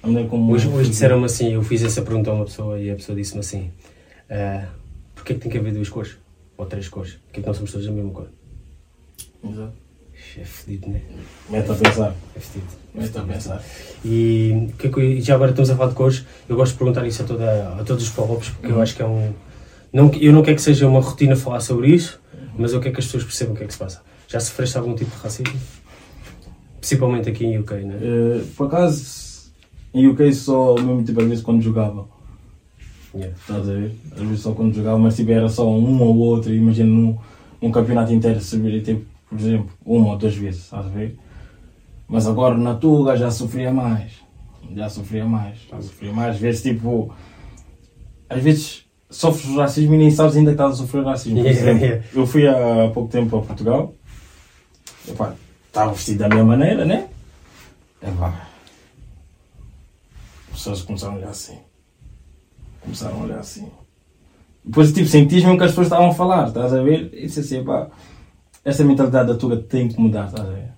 maneira como. Hoje, hoje disseram-me assim, eu fiz essa pergunta a uma pessoa e a pessoa disse-me assim, ah, porquê é que tem que haver duas cores? Ou três cores? Porquê é que não somos todos da mesma cor? Exato. É fedido, né? Mete a pensar. É fedido. Mete a pensar. E que é que já agora estamos a falar de cores, eu gosto de perguntar isso a, toda, a todos os pop-ups porque eu acho que é um. Não, eu não quero que seja uma rotina falar sobre isso, mas eu quero que as pessoas percebam o que é que se passa. Já sofreste algum tipo de racismo? Principalmente aqui em UK, né? Eh, por acaso, em UK só mesmo tipo às vezes quando jogava. Yeah. Estás a ver? Às vezes só quando jogava, mas tipo, era só um ou outro. Imagina num, num campeonato inteiro servir tipo, por exemplo, uma ou duas vezes, estás a ver? Mas agora na Tuga já sofria mais. Já sofria mais. Já sofria mais. Às vezes tipo. Às vezes sofres racismo e nem sabes ainda que estás a sofrer racismo. Por *laughs* Yeah, exemplo, yeah. eu fui há pouco tempo a Portugal. Epá, estava vestido da minha maneira, né? Epá. As pessoas começaram a olhar assim. Começaram a olhar assim. Depois, tipo, senti mesmo que as pessoas estavam a falar, estás a ver? E disse assim, pá, esta mentalidade da Tuga tem que mudar, estás a ver?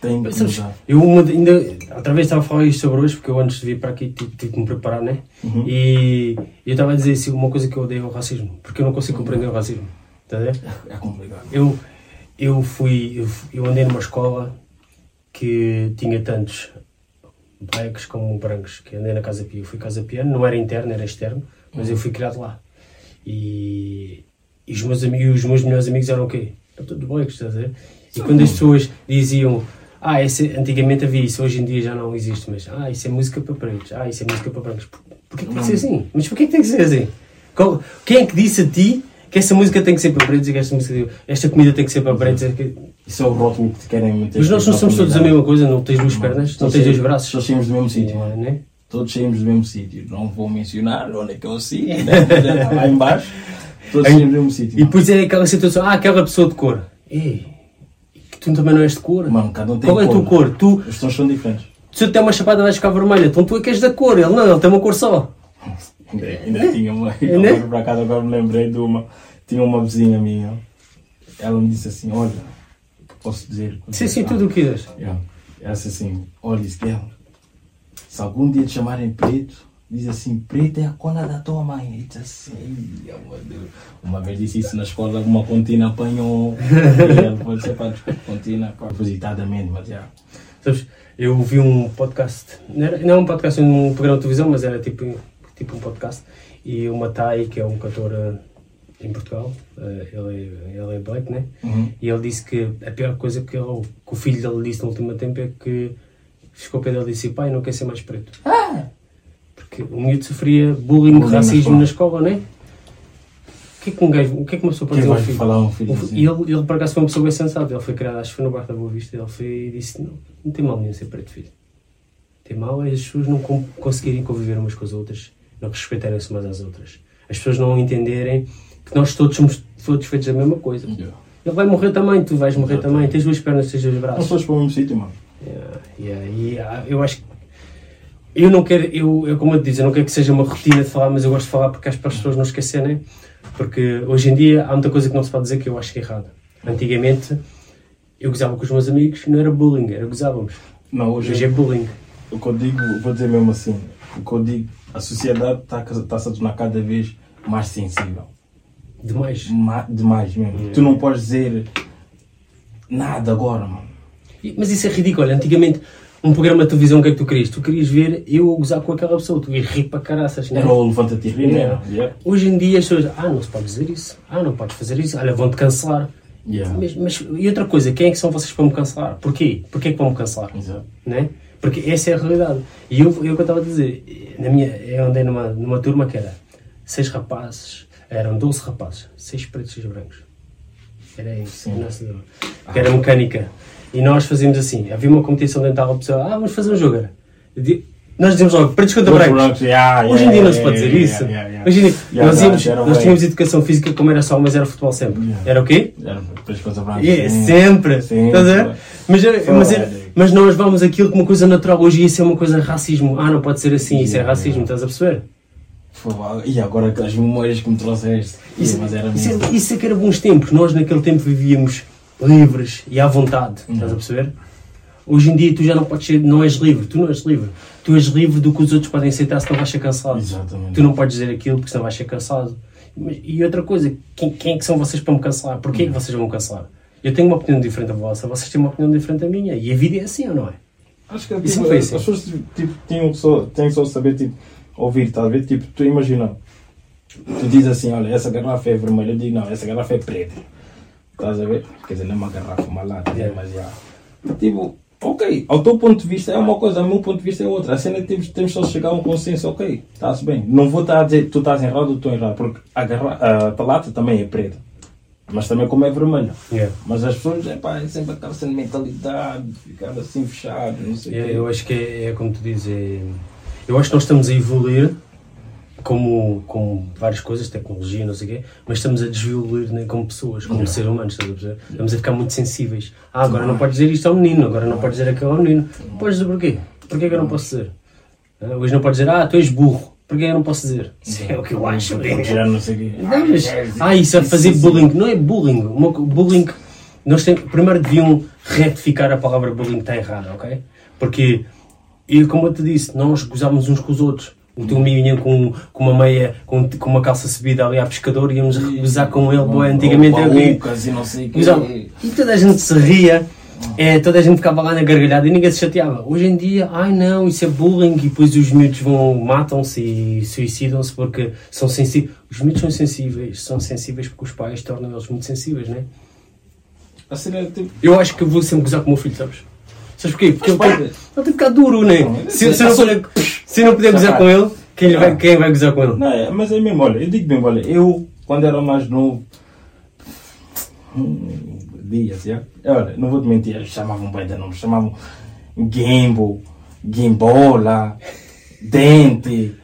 Tem que Sabes, mudar. eu ainda, outra vez estava a falar isto sobre hoje, porque eu antes de vir para aqui tive, tive que me preparar, né? Uhum. E eu estava a dizer assim, uma coisa que eu odeio é o racismo, porque eu não consigo compreender o racismo. Ver? É complicado. Eu, eu fui, eu, andei numa escola que tinha tantos blacks como brancos, que andei na Casa Pia. Eu fui Casa Piano, não era interno, era externo, mas eu fui criado lá. E, e os, meus, ami- e os meus melhores amigos eram o quê? Eram todos blacks, estás a ver? E quando as pessoas diziam, ah, esse, antigamente havia isso, hoje em dia já não existe, mas ah, isso é música para pretos, ah, isso é música para brancos. Por, porquê que tem que ser assim? Mas porquê que tem que ser assim? Qual- quem é que disse a ti que essa música tem que ser para pretos e que esta, música, esta comida tem que ser para pretos? É que- Isso é o rótulo que te querem meter. Mas nós não somos todos a mesma coisa, não tens duas pernas, não tens dois braços. Todos saímos do mesmo sítio, mano. né? Todos saímos do mesmo sítio. Não vou mencionar onde é que eu sítio, né? Está lá embaixo. Todos Aí- saímos do mesmo sítio. E depois é aquela situação, ah, aquela pessoa de cor. Ei, que tu também não és de cor. Mano, cada um tem Qual é a tua cor? Tu, Os tons são diferentes. se eu tenho uma chapada vais ficar vermelha, então tu é que és da cor, ele não, ele tem uma cor só. Ainda, ainda tinha uma. *laughs* É, né? Agora, por acaso agora me lembrei de uma tinha uma vizinha minha, ela me disse assim, olha, posso dizer? Sim, sim, tudo o que quiseres. Yeah. Ela disse assim, olha, Isquel, se algum dia te chamarem preto, diz assim, preto é a cona da tua mãe. E disse assim, "Ai, meu Deus. Uma vez disse isso na escola, uma contina apanhou. *laughs* e ela pode ser para contina, propositadamente, mas já. Sabes, eu vi um podcast, não era, não é um podcast num programa de televisão, mas era tipo, tipo um podcast, e o Matai, que é um cantor eh, em Portugal, eh, ele, é, ele é black, né? Uhum. E ele disse que a pior coisa que, ele, que o filho dele disse no último tempo é que ficou pé dele e disse: pai, não quer ser mais preto. Porque o miúdo sofria bullying, Bullying na racismo escola. na escola, não é? O que é que um gajo, o que é que uma pessoa pode dizer a vai filho? falar um filho assim? E ele, ele por acaso foi uma pessoa bem sensata. Ele foi criado, acho que foi no Bar da Boa Vista. Ele foi e disse: Não, não tem mal nenhum ser preto, filho. Tem mal é as pessoas não conseguirem conviver umas com as outras, não respeitarem-se umas às outras. As pessoas não entenderem que nós todos somos todos feitos da mesma coisa. Yeah. Ele vai morrer também, tu vais morrer também. Tens duas pernas, tens dois Nós braços. somos para o mesmo sítio, mano. Yeah, yeah, e, ah, eu acho que. Eu não quero, eu, eu, como eu te disse, eu não quero que seja uma rotina de falar, mas eu gosto de falar porque acho para as pessoas não esquecerem. Porque hoje em dia há muita coisa que não se pode dizer que eu acho que é errado. Antigamente eu gozava com os meus amigos, não era bullying, era gozávamos. Não, hoje, Hoje é bullying. o que eu digo, vou dizer mesmo assim, o que eu digo, a sociedade está tá se a tornar cada vez mais sensível. Demais. Ma- demais mesmo. Yeah. Tu não podes dizer nada agora, mano. Mas isso é ridículo. Olha, Antigamente, um programa de televisão, o que é que tu querias? Tu querias ver eu a gozar com aquela pessoa, tu ias rir para caraças, não é? Era o levanta-te e né? Yeah. Yeah. Hoje em dia as pessoas, ah, não se pode dizer isso, ah, não podes fazer isso, olha, vão-te cancelar. Yeah. Mas, mas- e outra coisa, quem é que são vocês para me cancelar? Porquê? Porquê que vão me cancelar? Exato. Né? Porque essa é a realidade. E eu, eu que eu estava a dizer, na minha, eu andei numa, numa turma que era seis rapazes, eram 12 rapazes, seis pretos e seis brancos. Era isso, Sim. nossa turma. que era mecânica. E nós fazíamos assim, havia uma competição dental, a pessoa, ah, vamos fazer um jogo. era. Nós dizíamos logo, pretos contra Os brancos. brancos, yeah, Hoje em yeah, dia não se yeah, pode dizer yeah, isso. yeah, yeah, yeah. Hoje em dia, Yeah, nós, íamos, era nós tínhamos educação física como era só, mas era futebol sempre. Yeah. Era o quê? Era depois coisa branca. É, sempre. Sim, Estás a ver? Mas, é- mas, Claro. Mas nós vamos aquilo como uma coisa natural. Hoje isso é uma coisa racismo. Ah, não pode ser assim, isso é racismo, estás a perceber? E agora as memórias que me trouxeste. Isso, mas era isso, mesmo. é, isso é que era bons tempos. Nós naquele tempo vivíamos livres e à vontade, estás a perceber? Hoje em dia tu já não podes ser, não és livre, tu não és livre. Tu és livre do que os outros podem aceitar senão vais ser cansado. Exatamente. Tu não podes dizer aquilo porque senão vais ser cansado. Mas- E outra coisa, quem, quem é que são vocês para me cancelar? Porquê é que vocês vão cancelar? Eu tenho uma opinião diferente da vossa, vocês têm uma opinião diferente da minha. E a vida é assim ou não é? Acho que Isso tipo, foi as assim. pessoas tipo, tinham que só, têm só saber tipo, ouvir, estás a ver? Tipo, tu imagina, tu dizes assim, olha, essa garrafa é vermelha, eu digo, não, essa garrafa é preta. Estás a ver? Quer dizer, não é uma garrafa, uma lata, né? Yeah. mas já. Tipo, ok, ao teu ponto de vista é uma coisa, ao meu ponto de vista é outra. A cena é que temos, temos só de chegar a um consenso, ok, está-se bem. Não vou estar a dizer que tu estás errado ou estou errado, porque a, garra a lata também é preta, mas também como é vermelha. Yeah. Mas as pessoas, é pá, é sempre aquela sentimentalidade, ficar assim fechado, não sei Eu, quê. eu acho que é, é como tu dizes, é- eu acho que nós estamos a evoluir como, como várias coisas, tecnologia, não sei o quê, mas estamos a desevoluir né, como pessoas, como Yeah. seres humanos, estás a perceber? Estamos a ficar muito sensíveis. Ah, agora não podes dizer isto ao menino, agora não podes dizer aquilo ao menino. Podes dizer porquê? Porquê que eu não posso dizer? Ah, Hoje não podes dizer, ah, tu és burro. Porquê eu não posso dizer? Isso é o que eu acho. Pode gerar não sei quê. Não, mas, ah, isso é fazer bullying. Não é bullying. Bullying. Nós tem, primeiro deviam retificar a palavra bullying que está errada, ok? Porque, e como eu te disse, nós gozávamos uns com os outros. O teu vinha com, com uma meia, com, com uma calça subida ali à pescador íamos gozar com ele. Boa, antigamente era o quê? Lucas e não sei o quê. E toda a gente se ria, é, toda a gente ficava lá na gargalhada e ninguém se chateava. Hoje em dia, ai não, isso é bullying e depois os miúdos vão, matam-se e suicidam-se porque são sensíveis. Os miúdos são sensíveis, são sensíveis porque os pais tornam eles muito sensíveis, né? A cena é tipo. Eu acho que vou sempre gozar com o meu filho, sabes? Sabes porquê? Porque ele tem, ele tem que ficar duro, né? Não, Se, se, não se não puder gozar com ele, quem, vai, quem vai gozar com ele? Não, é, mas é mesmo, olha, eu digo mesmo, olha, eu, quando era mais novo, hum, dias, já? Olha, não vou te mentir, eles chamavam bem de nome, chamavam Gambo, Gimbola, Dente,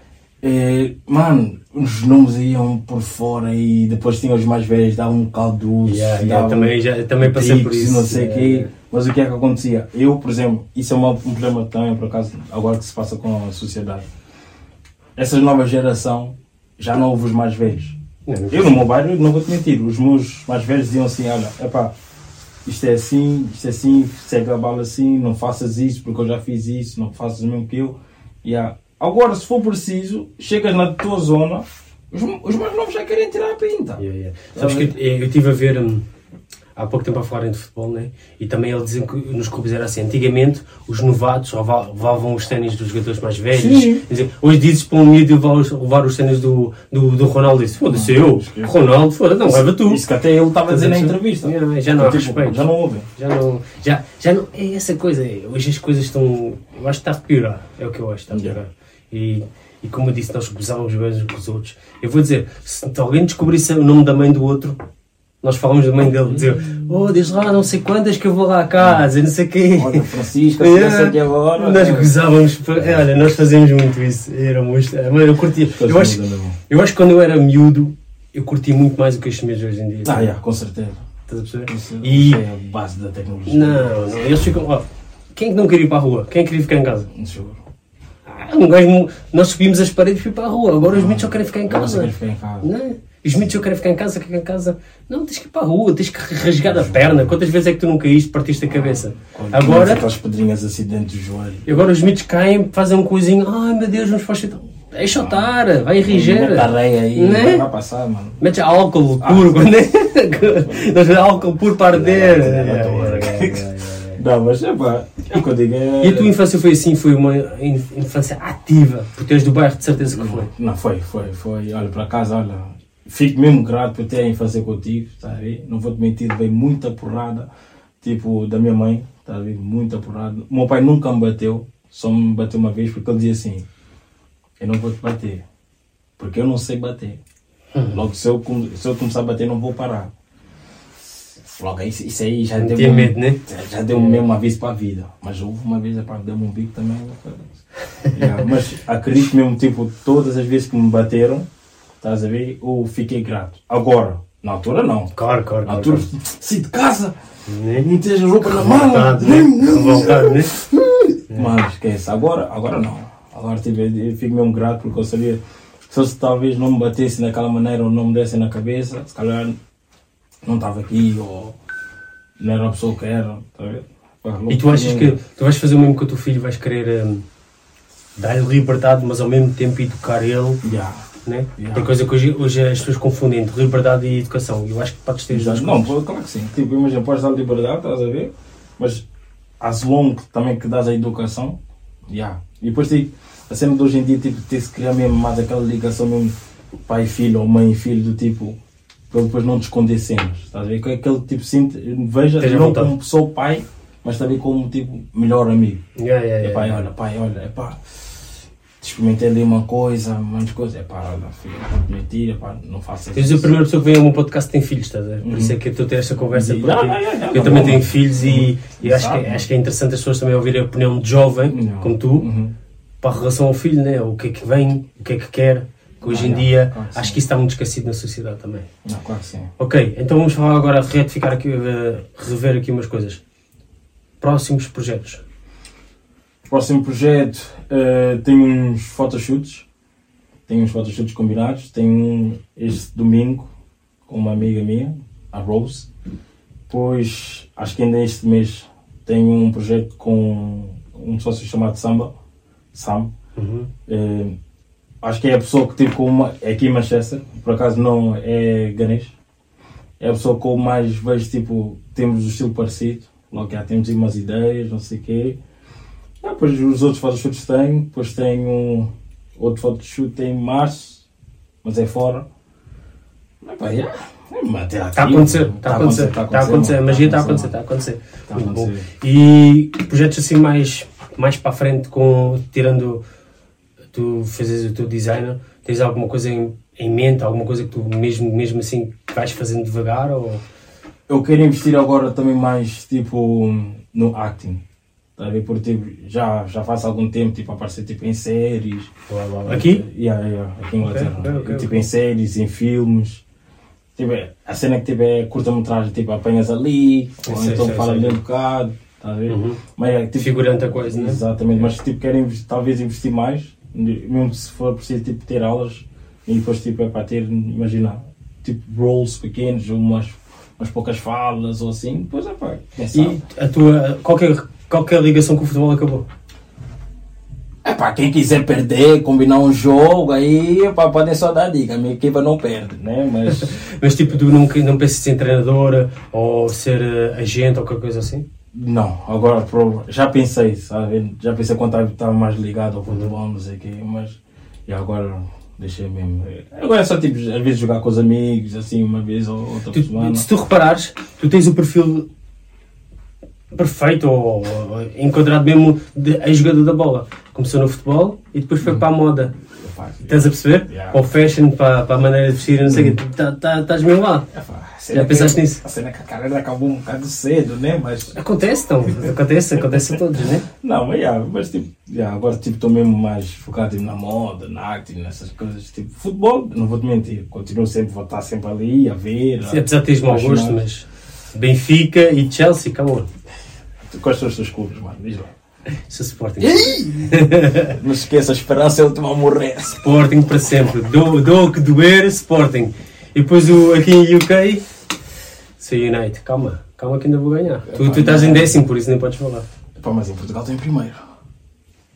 eh, mano, os nomes iam por fora e depois tinha os mais velhos, davam um caldo Yeah, yeah, também, já, também passei por isso. não sei yeah, quê. yeah. Mas o que é que acontecia? Eu, por exemplo, isso é um problema também, por acaso, agora que se passa com a sociedade. Essa nova geração já não ouve os mais velhos. Não, não Eu no meu bairro, não vou te mentir, os meus mais velhos diziam assim, olha, epá, isto é assim, isto é assim, segue a bala assim, não faças isso porque eu já fiz isso, não faças o mesmo que eu. Yeah. Agora, se for preciso, chegas na tua zona, os, os mais novos já querem tirar a pinta. Yeah, yeah. Sabes que eu, estive a ver hum, há pouco tempo a falarem de futebol, né? e também eles dizem que nos clubes era assim. Antigamente, os novatos leva- levavam os ténis dos jogadores mais velhos. Sim. Dizer, hoje dizes para um miúdo levar os, os ténis do, do, do Ronaldo disse: Foda-se, eu, esquece. Ronaldo, foda-se, não, leva tu. Isso que até ele estava a dizer na entrevista. Já não há Tipo, respeito. Já não ouvem. Já não, já, já não, é essa coisa, é, hoje as coisas estão, eu acho que está a piorar, é o que eu acho está a piorar. E, e como eu disse, nós gozávamos bem uns com os outros. Eu vou dizer, se alguém descobrisse o nome da mãe do outro, nós falamos da mãe dele, dizer, oh, diz lá não sei quantas que eu vou lá a casa, e não sei o quê. Olha, Francisca, *laughs* se Yeah. tivesse aqui agora. Nós é, gozávamos, olha, nós fazíamos muito isso, era muito, mano, eu curtia, eu acho, eu acho que quando eu era miúdo, eu curtia muito mais do que estes meus hoje em dia. Ah, yeah, com certeza. Estás a perceber? Isso E- é a base da tecnologia. Não, não, eles ficam. Ó, quem é que não queria ir para a rua? Quem é que queria ficar em casa? Juro. Ah, um gajo, nós subimos as paredes para ir para a rua, agora os miúdos só querem ficar em casa. só quero ficar em casa. Não é? Os miúdos só querem ficar em casa, ficar em casa. Não, tens que ir para a rua, tens que rasgar a perna. Quantas vezes é que tu não caíste, partiste a cabeça? Quando Agora, aquelas pedrinhas assim dentro do joelho. agora os miúdos caem, fazem um coisinho. Ai meu Deus, vamos para o hospital. Deixa eu estar, vai rigir. Mete areia aí, Não é? vai passar, mano. Metes álcool Ah. puro, é? Nós *laughs* álcool puro para arder. Não, mas é pá, é o que eu digo. É... E a tua infância foi assim? Foi uma in- infância ativa? Porque tu és do bairro, de certeza que foi. Não, foi, foi, foi. Olha, para casa, olha, fico mesmo grato por ter a infância que eu tive, tá a ver? Não vou te mentir, veio muita porrada, tipo, da minha mãe, tá a ver? Muita porrada. O meu pai nunca me bateu, só me bateu uma vez, porque ele dizia assim: Eu não vou te bater, porque eu não sei bater. Logo, se eu, se eu começar a bater, não vou parar. Logo, isso, isso aí já deu Tinha um- medo, né? já deu mesmo um aviso para a vida. Mas houve uma vez, pá, deu-me um bico também. Yeah, mas acredito mesmo, tipo, todas as vezes que me bateram, estás a ver, eu fiquei grato. Agora, na altura não. Claro, claro, Na claro. altura, saí de casa, metes a roupa na mala. né? Né? *laughs* Mas esquece, agora, agora não. Agora tipo, eu eu fico mesmo grato porque eu sabia se eles talvez não me batesse daquela maneira ou não me dessem na cabeça, se calhar não estava aqui ou não era a pessoa que era. Tá E tu achas que tu vais fazer o mesmo com o teu filho, vais querer hum, dar-lhe liberdade, mas ao mesmo tempo educar ele, Yeah. Né? Yeah. Tem coisa que hoje, hoje as pessoas confundem entre liberdade e educação. Eu acho que podes ter as duas Não, pô, claro que sim. Tipo, imagina, podes dar liberdade, estás a ver? Mas as longo também que dás a educação, yeah. E depois tipo, a cena de hoje em dia, tipo, ter-se criar mesmo mais aquela ligação mesmo pai e filho ou mãe e filho, do tipo, para depois não te esconder cenas, estás a ver? Que é aquele tipo, sinto, veja, à não como só pai, mas também como tipo, melhor amigo. Yeah, yeah, É yeah. pai, olha, pai, olha, é pá, experimentei ali uma coisa, umas coisas, é pá, olha, filho, não te mentir, é pá, não faças Tens a primeira pessoa que vem ao meu podcast que tem filhos, estás a ver? Por isso é que eu estou a ter esta conversa. Uhum. Porque Ah, ah, ah, ah, eu também tenho filhos e, e acho, que, Sabe. acho que é interessante as pessoas também ouvirem a opinião de jovem, Não. como tu, Uhum. para a relação ao filho, né? o que é que vem, o que é que quer. Que hoje Ah, em não, dia claro que acho sim. que isso está muito esquecido na sociedade também. Não, claro que sim. Ok, então vamos falar agora, retificar aqui, eh, rever aqui umas coisas. Próximos projetos. Próximo projeto, eh, tenho uns photoshoots. Tenho uns photoshoots combinados. Tenho um este domingo com uma amiga minha, a Rose. Depois, acho que ainda este mês, tenho um projeto com um sócio chamado Samba, Sam. Uhum. Eh, acho que é a pessoa que tive com uma. É aqui em Manchester, por acaso não é Ganesh. É a pessoa com mais vejo, tipo, temos o estilo parecido. Logo já temos aí umas ideias, não sei o quê. Ah, depois os outros photoshoots tenho. Depois tenho um, outro photoshoot em março, mas é fora. Mas, pá, yeah. É, até Está a acontecer, está a acontecer, está a acontecer, a magia está a acontecer, está a acontecer. Muito bom. E projetos assim mais, mais para a frente, com, tirando tu fazes o teu designer, tens alguma coisa em, em mente, alguma coisa que tu mesmo, mesmo assim vais fazendo devagar? Ou... Eu quero investir agora também mais tipo no acting. Tá a ver? Porque tipo, já, já faz algum tempo tipo, a aparecer tipo, em séries. Aqui? Yeah, yeah, aqui em Inglaterra. Ok, ok, tipo ok. em séries, em filmes. Tipo, é- a cena que tipo, é curta-metragem, tipo, apanhas ali, ou sei, então sei, fala ali um bocado. Tá a ver? Uhum. Mas é, tipo, Figurante a coisa, né? Exatamente, mas tipo, investi- talvez investir mais, mesmo se for preciso tipo, ter aulas e depois tipo, é para ter, imagina, tipo roles pequenos, umas, umas poucas falas ou assim, depois é pá. E a tua. Qualquer, qualquer ligação com o futebol acabou. É pá, quem quiser perder, combinar um jogo, aí pá, podem só dar dica, a minha equipa não perde, né? Mas *laughs* Mas tipo, tu não, não pensas em treinadora ou ser eh, agente ou qualquer coisa assim? não, agora já pensei, sabe? Já pensei quando estava- estava mais ligado ao futebol, não sei o quê, mas e agora deixei mesmo. Agora é só tipo, às vezes jogar com os amigos, assim, uma vez ou outra Tu- semana. se tu reparares, tu tens o perfil perfeito ou, ou enquadrado mesmo de ex-jogador da bola. Começou no futebol e depois foi para a moda. Estás a perceber? Yeah. Para o fashion, para, para a maneira de vestir, não sei o quê. Tá- tá- Estás mesmo lá. é a Já pensaste que- nisso? A cena que a carreira acabou um bocado cedo, né? Mas Acontece, então. Acontece, acontece a todos, né? *laughs* Não, mas, yeah, mas tipo, yeah, agora tipo, estou mesmo mais focado tipo, na moda, na arte, nessas coisas. Tipo, futebol, não vou te mentir, continuo sempre, vou estar sempre ali a ver. Sim, apesar de teres mau gosto, mas Benfica e Chelsea, acabou. Quais são os teus clubes, mano? Diz lá. *laughs* Sou Sporting. *laughs* Não se esqueça, a esperança é última a morrer. Sporting para sempre. Dou, dou o que doer, Sporting. E depois o, aqui em UK, sou United. Calma, calma que ainda vou ganhar. Tu, tu estás em décimo, por isso nem podes falar. Pá, mas em Portugal tem primeiro.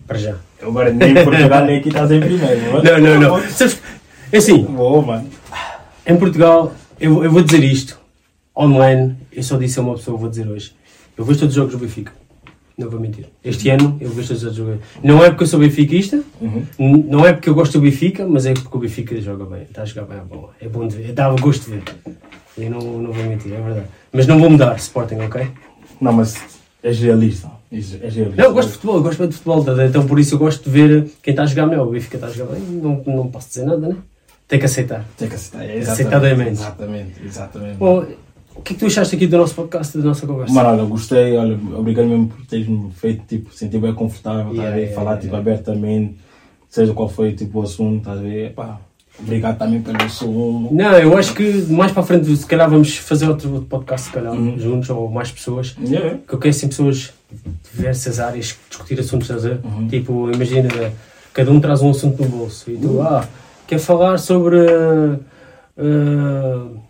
Para já. Agora nem em Portugal nem aqui estás em primeiro. mas- Não, não, não. Sabes, é assim, Boa, mano. em Portugal, eu, eu vou dizer isto, online, eu só disse a uma pessoa, vou dizer hoje. Eu vejo todos os jogos do Benfica. Não vou mentir. Este ano eu vejo todos os jogos do Benfica. Não é porque eu sou benfiquista, Uhum. não é porque eu gosto do Benfica, mas é porque o Benfica joga bem. Está a jogar bem a bola. É bom de ver. Dava gosto de ver. E não, não vou mentir, é verdade. Mas não vou mudar, Sporting, ok? Não, mas és realista. És realista. Não, eu gosto de futebol, eu gosto bem de futebol, tá? então por isso eu gosto de ver quem está a jogar melhor. O Benfica está a jogar bem, não, não posso dizer nada, né? Tem que aceitar. Tem que aceitar. É Aceitadamente. Exatamente, exatamente. Bom, o que é que tu achaste aqui do nosso podcast, da nossa conversa? Mano, olha, gostei, olha, obrigado mesmo por teres-me feito, tipo, sentir bem confortável, Yeah, tá a ver? yeah, falar, yeah, tipo, abertamente, seja qual foi, tipo, o assunto, tá a ver? Pá, obrigado também pelo assunto. Não, eu acho que mais para a frente, se calhar vamos fazer outro, podcast, se calhar, Uhum. juntos, ou mais pessoas. Yeah. Que eu quero assim pessoas de diversas áreas discutir assuntos, estás a ver? Uhum. Tipo, imagina, cada um traz um assunto no bolso e tu, Uhum. ah, quer falar sobre o-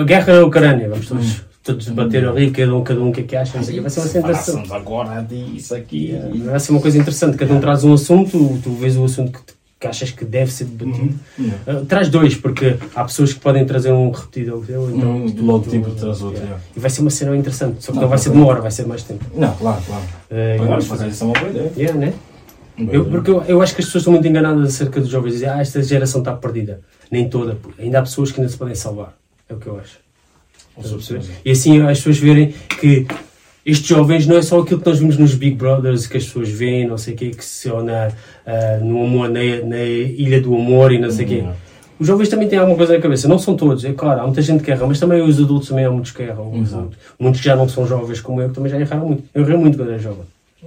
a guerra na Ucrânia, vamos todos, Uhum. todos debater ali, cada um é que, o que é que acha, não sei vai ser uma cena interessante. Agora disso aqui. Vai ser uma coisa interessante, cada um traz um assunto, tu vês o assunto que, que achas que deve ser debatido. Uh, traz dois, porque há pessoas que podem trazer um repetido ao teu, então Hum, tu- logo tipo traz outro, yeah. E vai ser uma cena interessante, só que não, Não, vai ser de uma hora, vai ser mais tempo. Não, claro, claro. Uh, Agora, fazer isso é uma boa ideia. Yeah, né? Eu, porque eu, eu acho que as pessoas estão muito enganadas acerca dos jovens, dizem, ah, esta geração está perdida. Nem toda, ainda há pessoas que ainda se podem salvar, é o que eu acho. E assim as pessoas verem que estes jovens não é só aquilo que nós vimos nos Big Brothers, que as pessoas veem, não sei o quê, que se ou na, ah, no amor, na, na Ilha do Amor e não sei o quê. Uhum. Os jovens também têm alguma coisa na cabeça, não são todos, é claro, há muita gente que erra, mas também os adultos também há muitos que erram. Exato. Muitos que já não são jovens como eu, que também já erraram muito. Eu errei muito quando era jovem.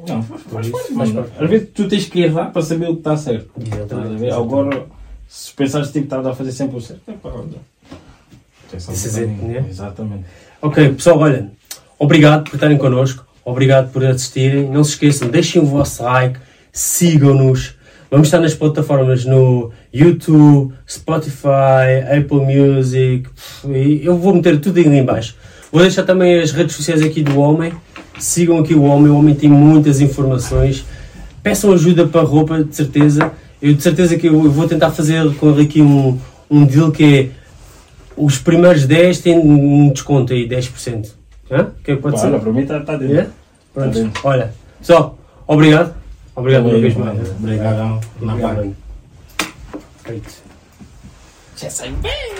Não, faz, faz, faz. Às vezes tu tens que errar para saber o que está certo. Exatamente. Agora, se pensares tipo, estás a fazer sempre o certo, é pá, né? Exatamente. Ok, pessoal, olha, obrigado por estarem connosco, obrigado por assistirem. Não se esqueçam, deixem o vosso like, sigam-nos. Vamos estar nas plataformas no YouTube, Spotify, Apple Music. e Eu vou meter tudo aí em baixo. Vou deixar também as redes sociais aqui do Homem. Sigam aqui o Homem, o Homem tem muitas informações. Peçam ajuda para a roupa, de certeza. Eu de certeza que eu vou tentar fazer com ele aqui um, um deal que é os primeiros 10 têm um desconto aí, 10%. Hã? O que é que pode Pá, ser? para mim está tá dentro. É? Pronto. Tá bem. Olha, pessoal, obrigado. Obrigado uma vez mais. Obrigado. Obrigado. Feito. Já saiu bem.